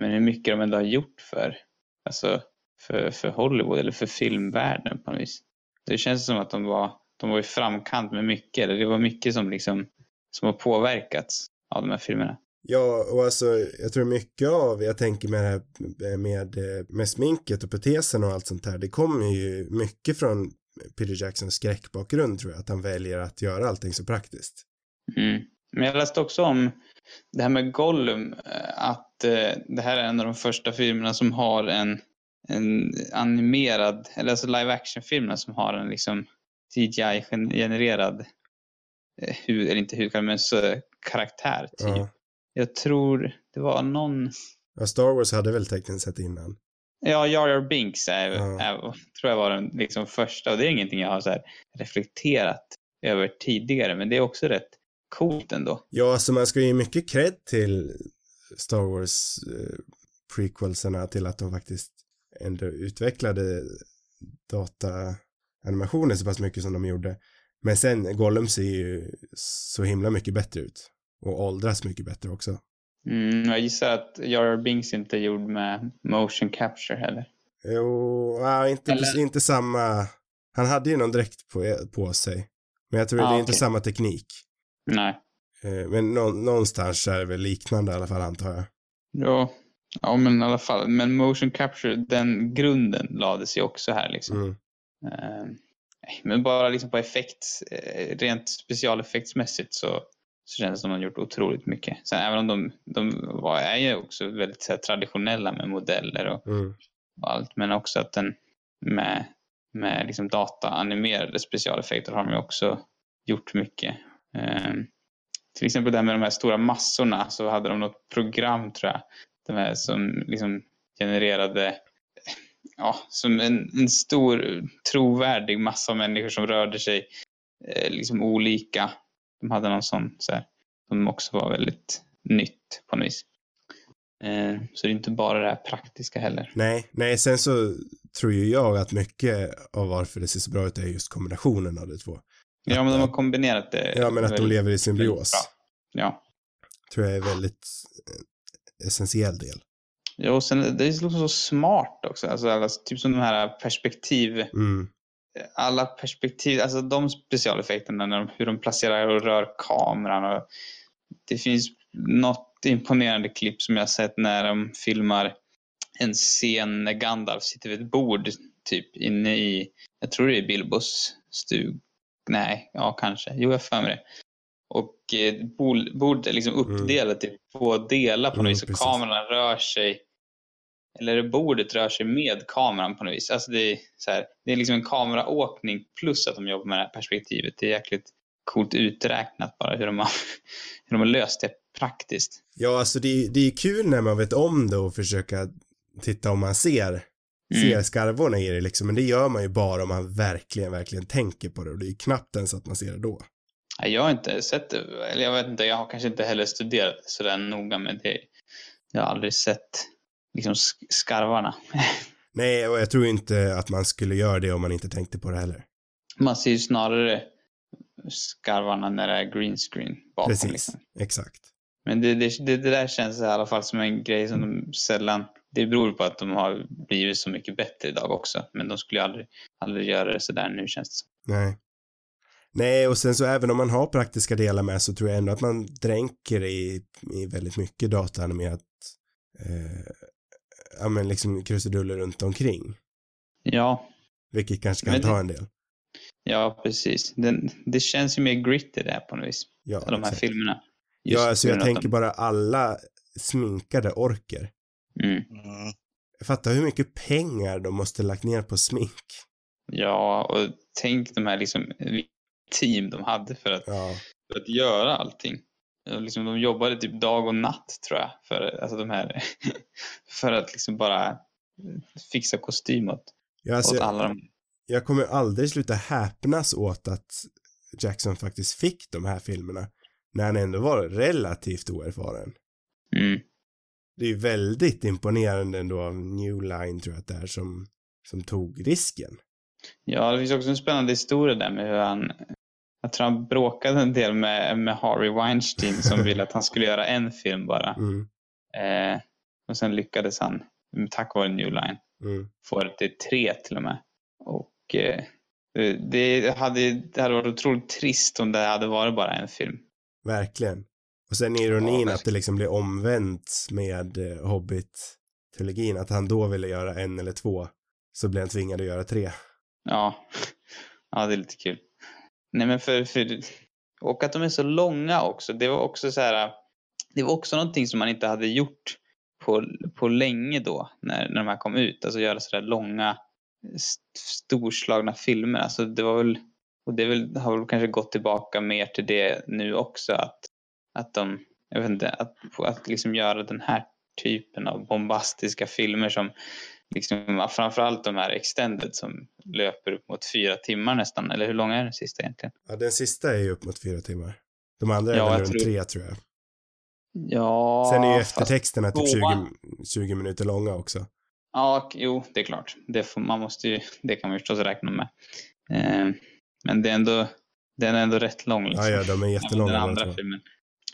men hur mycket de ändå har gjort för, alltså, för, för Hollywood eller för filmvärlden på något vis. Det känns som att de var, de var i framkant med mycket. Eller det var mycket som, liksom, som har påverkats av de här filmerna. Ja, och alltså jag tror mycket av, jag tänker med det här med, eh, med sminket och protesen och allt sånt här, det kommer ju mycket från Peter Jacksons skräckbakgrund tror jag, att han väljer att göra allting så praktiskt. Mm. Men jag läste också om det här med Gollum, eh, att eh, det här är en av de första filmerna som har en, en animerad, eller alltså live action-filmerna som har en liksom CGI-genererad, eh, hud, eller inte hudkaraktär, men så, karaktär typ. Ja. Jag tror det var någon, ja, Star Wars hade väl tekniskt sett innan. ja, Jar Jar Binks är, Ja. är, tror jag var den liksom första och det är ingenting jag har så reflekterat över tidigare, men det är också rätt coolt ändå. Ja, alltså man ska ge mycket cred till Star Wars eh, prequelserna till att de faktiskt ändå utvecklade dataanimationer så pass mycket som de gjorde. Men sen, Gollum ser ju så himla mycket bättre ut. Och åldras mycket bättre också. Mm, jag gissar att Jar Binks inte är gjord med motion capture heller. Jo, ja, inte, Eller- inte samma. Han hade ju någon dräkt på, på sig. Men jag tror Ah, det är inte okej. samma teknik. Nej. Eh, Men nå, någonstans är det väl liknande i alla fall antar jag. Ja. ja, men i alla fall. Men motion capture, den grunden lades ju också här liksom. Mm. Nej, men bara liksom på effekt, eh, rent specialeffektsmässigt så, så känns det som de har gjort otroligt mycket. Sen även om de, de var, är ju också väldigt här, traditionella med modeller och, Mm. och allt, men också att den med, med liksom dataanimerade specialeffekter har de ju också gjort mycket. Eh, till exempel det här med de här stora massorna så hade de något program tror jag, de här som liksom genererade ja, som en, en stor trovärdig massa människor som rörde sig eh, liksom olika. De hade någon sån så här, som också var väldigt nytt på något vis. Eh, så det är inte bara det här praktiska heller. Nej, nej, sen så tror ju jag att mycket av varför det ser så bra ut är just kombinationen av de två. Ja, men de har kombinerat det. Ja, men att de lever i symbios. Ja. Tror jag är väldigt eh, essentiell del. Ja, och sen det är liksom så smart också. Alltså, alla, typ som de här perspektiv, Mm. alla perspektiv, alltså de specialeffekterna, när de, hur de placerar och rör kameran. Och det finns något imponerande klipp som jag har sett när de filmar en scen när Gandalf sitter vid ett bord typ inne i, jag tror det är Bilbos stug. Nej, ja kanske. Jo, jag för mig det. Och eh, bordet är liksom uppdelat i två delar på något Mm, vis. Och kameran rör sig, eller bordet rör sig med kameran på något vis. Alltså det är, så här, det är liksom en kameraåkning plus att de jobbar med det här perspektivet. Det är jäkligt coolt uträknat bara hur de har, hur de har löst det praktiskt. Ja, alltså det, det är kul när man vet om det och försöka titta om man ser, ser Mm. skarvorna i det liksom. Men det gör man ju bara om man verkligen, verkligen tänker på det och det är ju knappt ens att man ser det då. Jag har inte sett det, eller jag vet inte, jag har kanske inte heller studerat det sådär noga med det. Jag har aldrig sett liksom sk- skarvarna. Nej, och jag tror inte att man skulle göra det om man inte tänkte på det heller. Man ser ju snarare skarvarna när det är green screen bakom. Precis, Liksom. exakt. Men det, det, det, det där känns i alla fall som en grej som de sällan... Det beror på att de har blivit så mycket bättre idag också. Men de skulle ju aldrig, aldrig göra det sådär nu känns det som. Nej. Nej, och sen så även om man har praktiska delar med så tror jag ändå att man dränker i, i väldigt mycket dataanimerat eh, ja men liksom krusiduller runt omkring. Ja, Vilket kanske kan Men det- ta en del. ja precis. Den, det känns ju mer gritty där på något vis. Ja, De här exakt. filmerna. Just ja alltså jag tänker de- bara alla sminkade orker. Mm. Mm. Fatta hur mycket pengar de måste lagt ner på smink. Ja, och tänk de här liksom team de hade för att, Ja, för att göra allting. Och Liksom, de jobbade typ dag och natt tror jag. För, alltså de här, för att liksom bara fixa kostym åt, ja alltså, åt jag, alla de jag kommer aldrig sluta häpnas åt att Jackson faktiskt fick de här filmerna. När han ändå var relativt oerfaren. mm. Det är ju väldigt imponerande ändå av New Line tror jag att det är som, som tog risken. Ja, det finns också en spännande historia där med hur han jag tror han bråkade en del med, med Harvey Weinstein som ville att han skulle göra en film bara. Mm, Eh, och sen lyckades han, tack vare New Line, mm. få det till tre till och med. Och eh, det, hade, det hade varit otroligt trist om det hade varit bara en film. Verkligen. Och sen ironin Ja, att det liksom blir omvänt med eh, Hobbit-trilogin, att han då ville göra en eller två, så blev han tvingad att göra tre. Ja, ja det är lite kul. Nej men för, för, och att de är så långa också. Det var också så här, det var också någonting som man inte hade gjort på, på länge då när, när de här kom ut. Alltså göra sådär långa st- storslagna filmer. Alltså det var väl, och det väl, har väl kanske gått tillbaka mer till det nu också att, att de, jag vet inte, att, att liksom göra den här typen av bombastiska filmer som liksom, framförallt de här extended som löper upp mot fyra timmar nästan. Eller hur lång är den sista egentligen? Ja, den sista är ju upp mot fyra timmar. De andra är Ja, väl jag runt tror- tre tror jag. Ja, Sen är ju eftertexterna typ 20, tvåan- 20 minuter långa också. Ja, jo, det är klart. Det, får, man måste ju, det kan man ju förstås räkna med. Eh, men det är ändå, den är ändå rätt lång. Liksom. Ja, ja, de är jättelånga. Den andra två. filmen.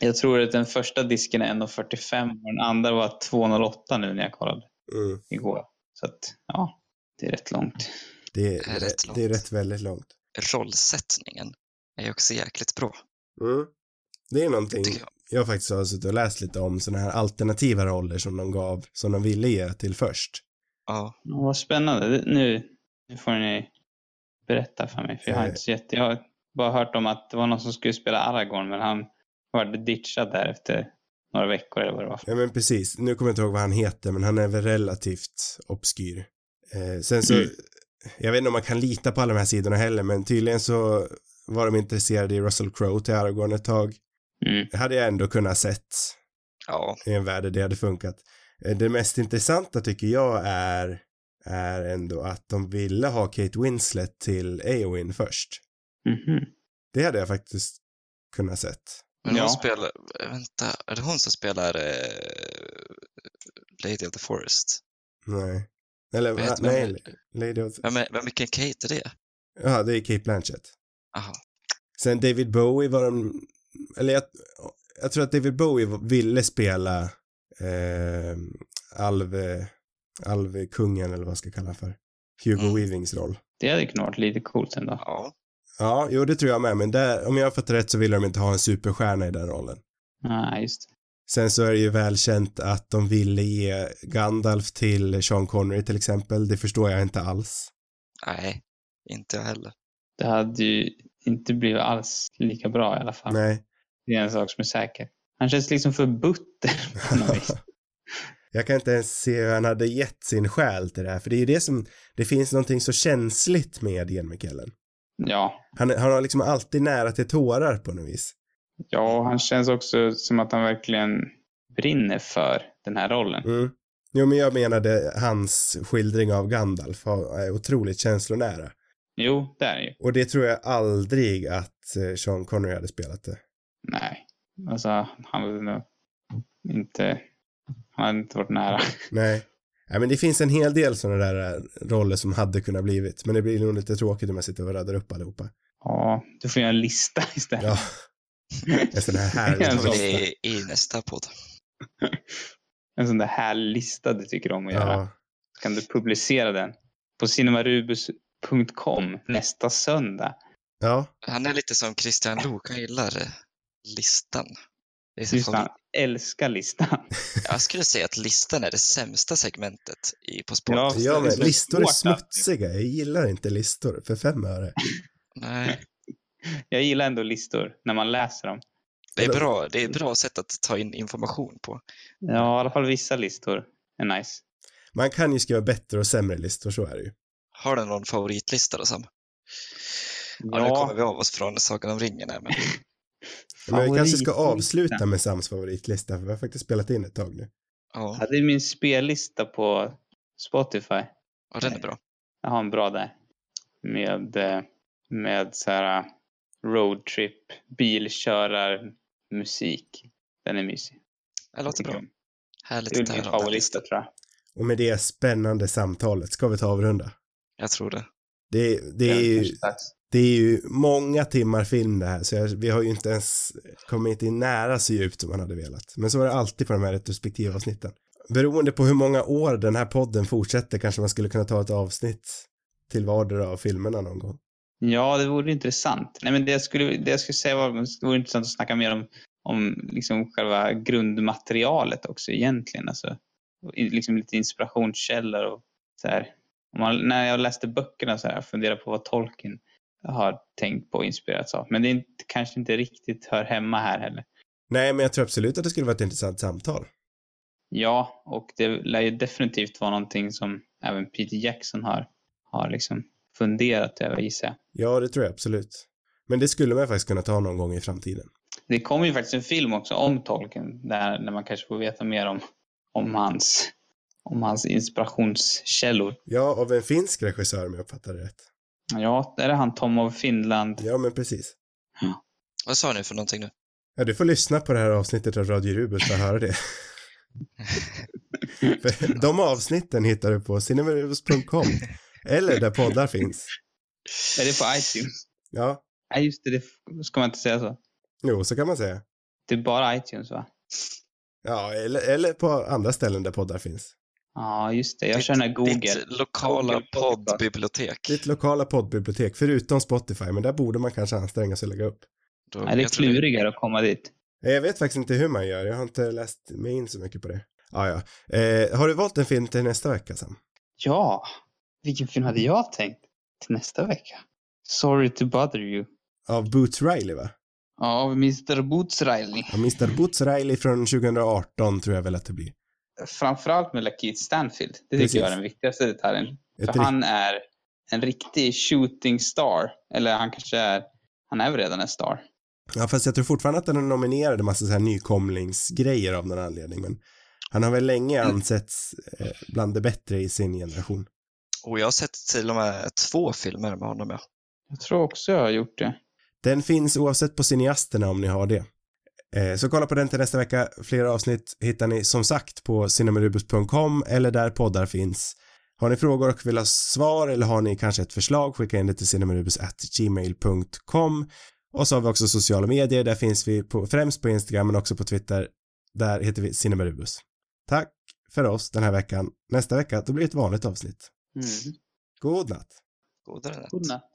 Jag tror att den första disken är 1.45 och den andra var 2.08 nu när jag kollade Mm. igår. Så att, ja, det är rätt långt. Det, är, Det är rätt det är långt. rätt väldigt långt. Rollsättningen är ju också jäkligt bra, Mm. Det är någonting jag. jag faktiskt har suttit och läst lite om sådana här alternativa roller som de gav, som de ville ge till först. Ja, Ja, vad spännande. Nu, nu får ni berätta för mig. För jag har Eh. inte så jätte, jag har bara hört om att det var någon som skulle spela Aragorn men han var ditchad där efter några veckor eller vad det var. Ja men precis, nu kommer jag inte ihåg vad han heter men han är väl relativt obskyr. Eh, sen så, Mm. jag vet inte om man kan lita på alla de här sidorna heller men tydligen så var de intresserade i Russell Crowe till Aragorn ett tag. Mm. Det hade jag ändå kunnat sett ja, i en värld där det hade funkat. Eh, Det mest intressanta tycker jag är, är ändå att de ville ha Kate Winslet till Eowyn först. Mhm. Det hade jag faktiskt kunnat sett. Men Ja. hon spelar, vänta, är det hon som spelar eh, Lady of the Forest? Nej. Eller, Vet, va, nej, är- Lady of... vem, är, vem, vilken Kate är det? Ja, det är Kate Blanchett. Aha. Sen David Bowie var de, eller jag, jag tror att David Bowie ville spela eh, alv, alvkungen eller vad man ska kalla för. Hugo Mm. Weavings roll. Det hade kunnat varit lite coolt ändå. Ja, Ja, jo det tror jag med, men där, om jag har fått rätt så ville de inte ha en superstjärna i den rollen. Nej, just det. Sen så är det ju välkänt att de ville ge Gandalf till Sean Connery till exempel. Det förstår jag inte alls. nej, inte jag heller. Det hade ju inte blivit alls lika bra i alla fall. Nej. Det är en sak som är säker. Han känns liksom för butter på något vis. Jag kan inte ens se hur han hade gett sin själ till det här, för det är ju det som, det finns någonting så känsligt med Ian McKellen. Ja. Han, han har liksom alltid nära till tårar på något vis. ja, han känns också som att han verkligen brinner för den här rollen. Mm. Jo, men jag menade hans skildring av Gandalf är otroligt känslonära. Jo, det är ju. Och det tror jag aldrig att eh, Sean Connery hade spelat det. Nej, alltså han hade nog inte, han hade inte varit nära. Nej. Nej, men det finns en hel del sådana där eh, roller som hade kunnat blivit. Men det blir nog lite tråkigt om jag sitter och radar upp allihopa. Ja, du får göra en lista istället. Ja. En sån här härlig En Det lista. i, i nästa podd. En sån där härlig lista du tycker om att göra. Ja, Kan du publicera den på cinemarubus.com nästa söndag? ja, Han är lite som Christian Lok, han gillar eh, listan. Det är sin Just det, han favorit. Älskar listan. Jag skulle säga att listan är det sämsta segmentet i På spåret. Ja, ja men så listor är smutsiga. Jag gillar inte listor för fem öre. Nej, Jag gillar ändå listor när man läser dem. det är bra. Det är ett bra sätt att ta in information på. Ja, i alla fall vissa listor är nice. Man kan ju skriva bättre och sämre listor, så är det ju. Har du någon favoritlista då Sam? Ja, nu kommer vi av oss från Sagan om ringen här, men Men vi kanske ska avsluta med Sams favoritlista, för vi har faktiskt spelat in ett tag nu. ja, Ja, det är min spellista på Spotify. ja den är bra. Jag har en bra där. Med, med så här eh, roadtrip, bilkörar, musik. Den är mysig. Det låter bra. Det Härligt är att min favoritlista tror jag. Och med det spännande samtalet ska vi ta avrunda. Jag tror det. Det, det, är, ju det är ju många timmar film det här, så jag, vi har ju inte ens kommit in nära så djupt som man hade velat. Men så är det alltid på de här retrospektiva avsnitten. Beroende på hur många år den här podden fortsätter kanske man skulle kunna ta ett avsnitt till vardera av filmerna någon gång. Ja, det vore intressant. Nej, men det jag skulle, det jag skulle säga var att det vore intressant att snacka mer om, om liksom själva grundmaterialet också egentligen. Alltså, liksom lite inspirationskällor och så här. Man, när jag läste böckerna så här, jag funderade på vad Tolkien har tänkt på och inspirerats av. Men det är inte, kanske inte riktigt hör hemma här heller. Nej, men jag tror absolut att det skulle vara ett intressant samtal. Ja, och det lär ju definitivt vara någonting som även Peter Jackson har, har liksom funderat över gissar jag. Ja, det tror jag absolut. Men det skulle man faktiskt kunna ta någon gång i framtiden. Det kommer ju faktiskt en film också om Tolkien där, där man kanske får veta mer om, om, hans, om hans inspirationskällor. Ja, av en finsk regissör om jag uppfattar det rätt. Ja, är han Tom of Finland. Ja, men precis. Vad sa ni för någonting nu? Ja, du får lyssna på det här avsnittet av Radio Rubus för att höra det. De avsnitten hittar du på cinemarubus.com eller där poddar finns. Är det på iTunes? Ja, Nej, just det, det ska man inte säga så. jo, så kan man säga. Det är bara iTunes va? Ja, eller, eller på andra ställen där poddar finns. Ja, just det. Jag den här Google. Ditt lokala poddbibliotek. Ditt lokala poddbibliotek, förutom Spotify, men där borde man kanske anstränga sig och lägga upp. Då, är det- klurigare att komma dit. Jag vet faktiskt inte hur man gör, jag har inte läst mig in så mycket på det. Ah, ja, eh, Har du valt en film till nästa vecka, Sam? Ja, vilken film hade jag tänkt till nästa vecka? Sorry to bother you. Av Boots Riley, va? Av Mr. Boots Riley. Ja, Mr. Boots Riley från 2018 tror jag väl att det blir. Framförallt med Lakeith Stanfield. Det tycker Precis. jag är den viktigaste detaljen. Ett För han är en riktig shooting star. Eller han kanske är, han är väl redan en star. Ja, fast jag tror fortfarande att den är nominerad en massa så här nykomlingsgrejer av någon anledning, men han har väl länge Mm. ansetts eh, bland det bättre i sin generation. Och jag har sett till och med två filmer med honom. Ja. Jag tror också jag har gjort det. Den finns oavsett på cineasterna om ni har det. Eh, så kolla på den till nästa vecka. Fler avsnitt hittar ni som sagt på cinemarubus.com eller där poddar finns. Har ni frågor och vill ha svar eller har ni kanske ett förslag skicka in det till cinemarubus@gmail.com och så har vi också sociala medier. Där finns vi på, främst på Instagram men också på Twitter. Där heter vi Cinemarubus. Tack för oss den här veckan. Nästa vecka då blir det ett vanligt avsnitt. Mm. God natt. Godare natt. God natt.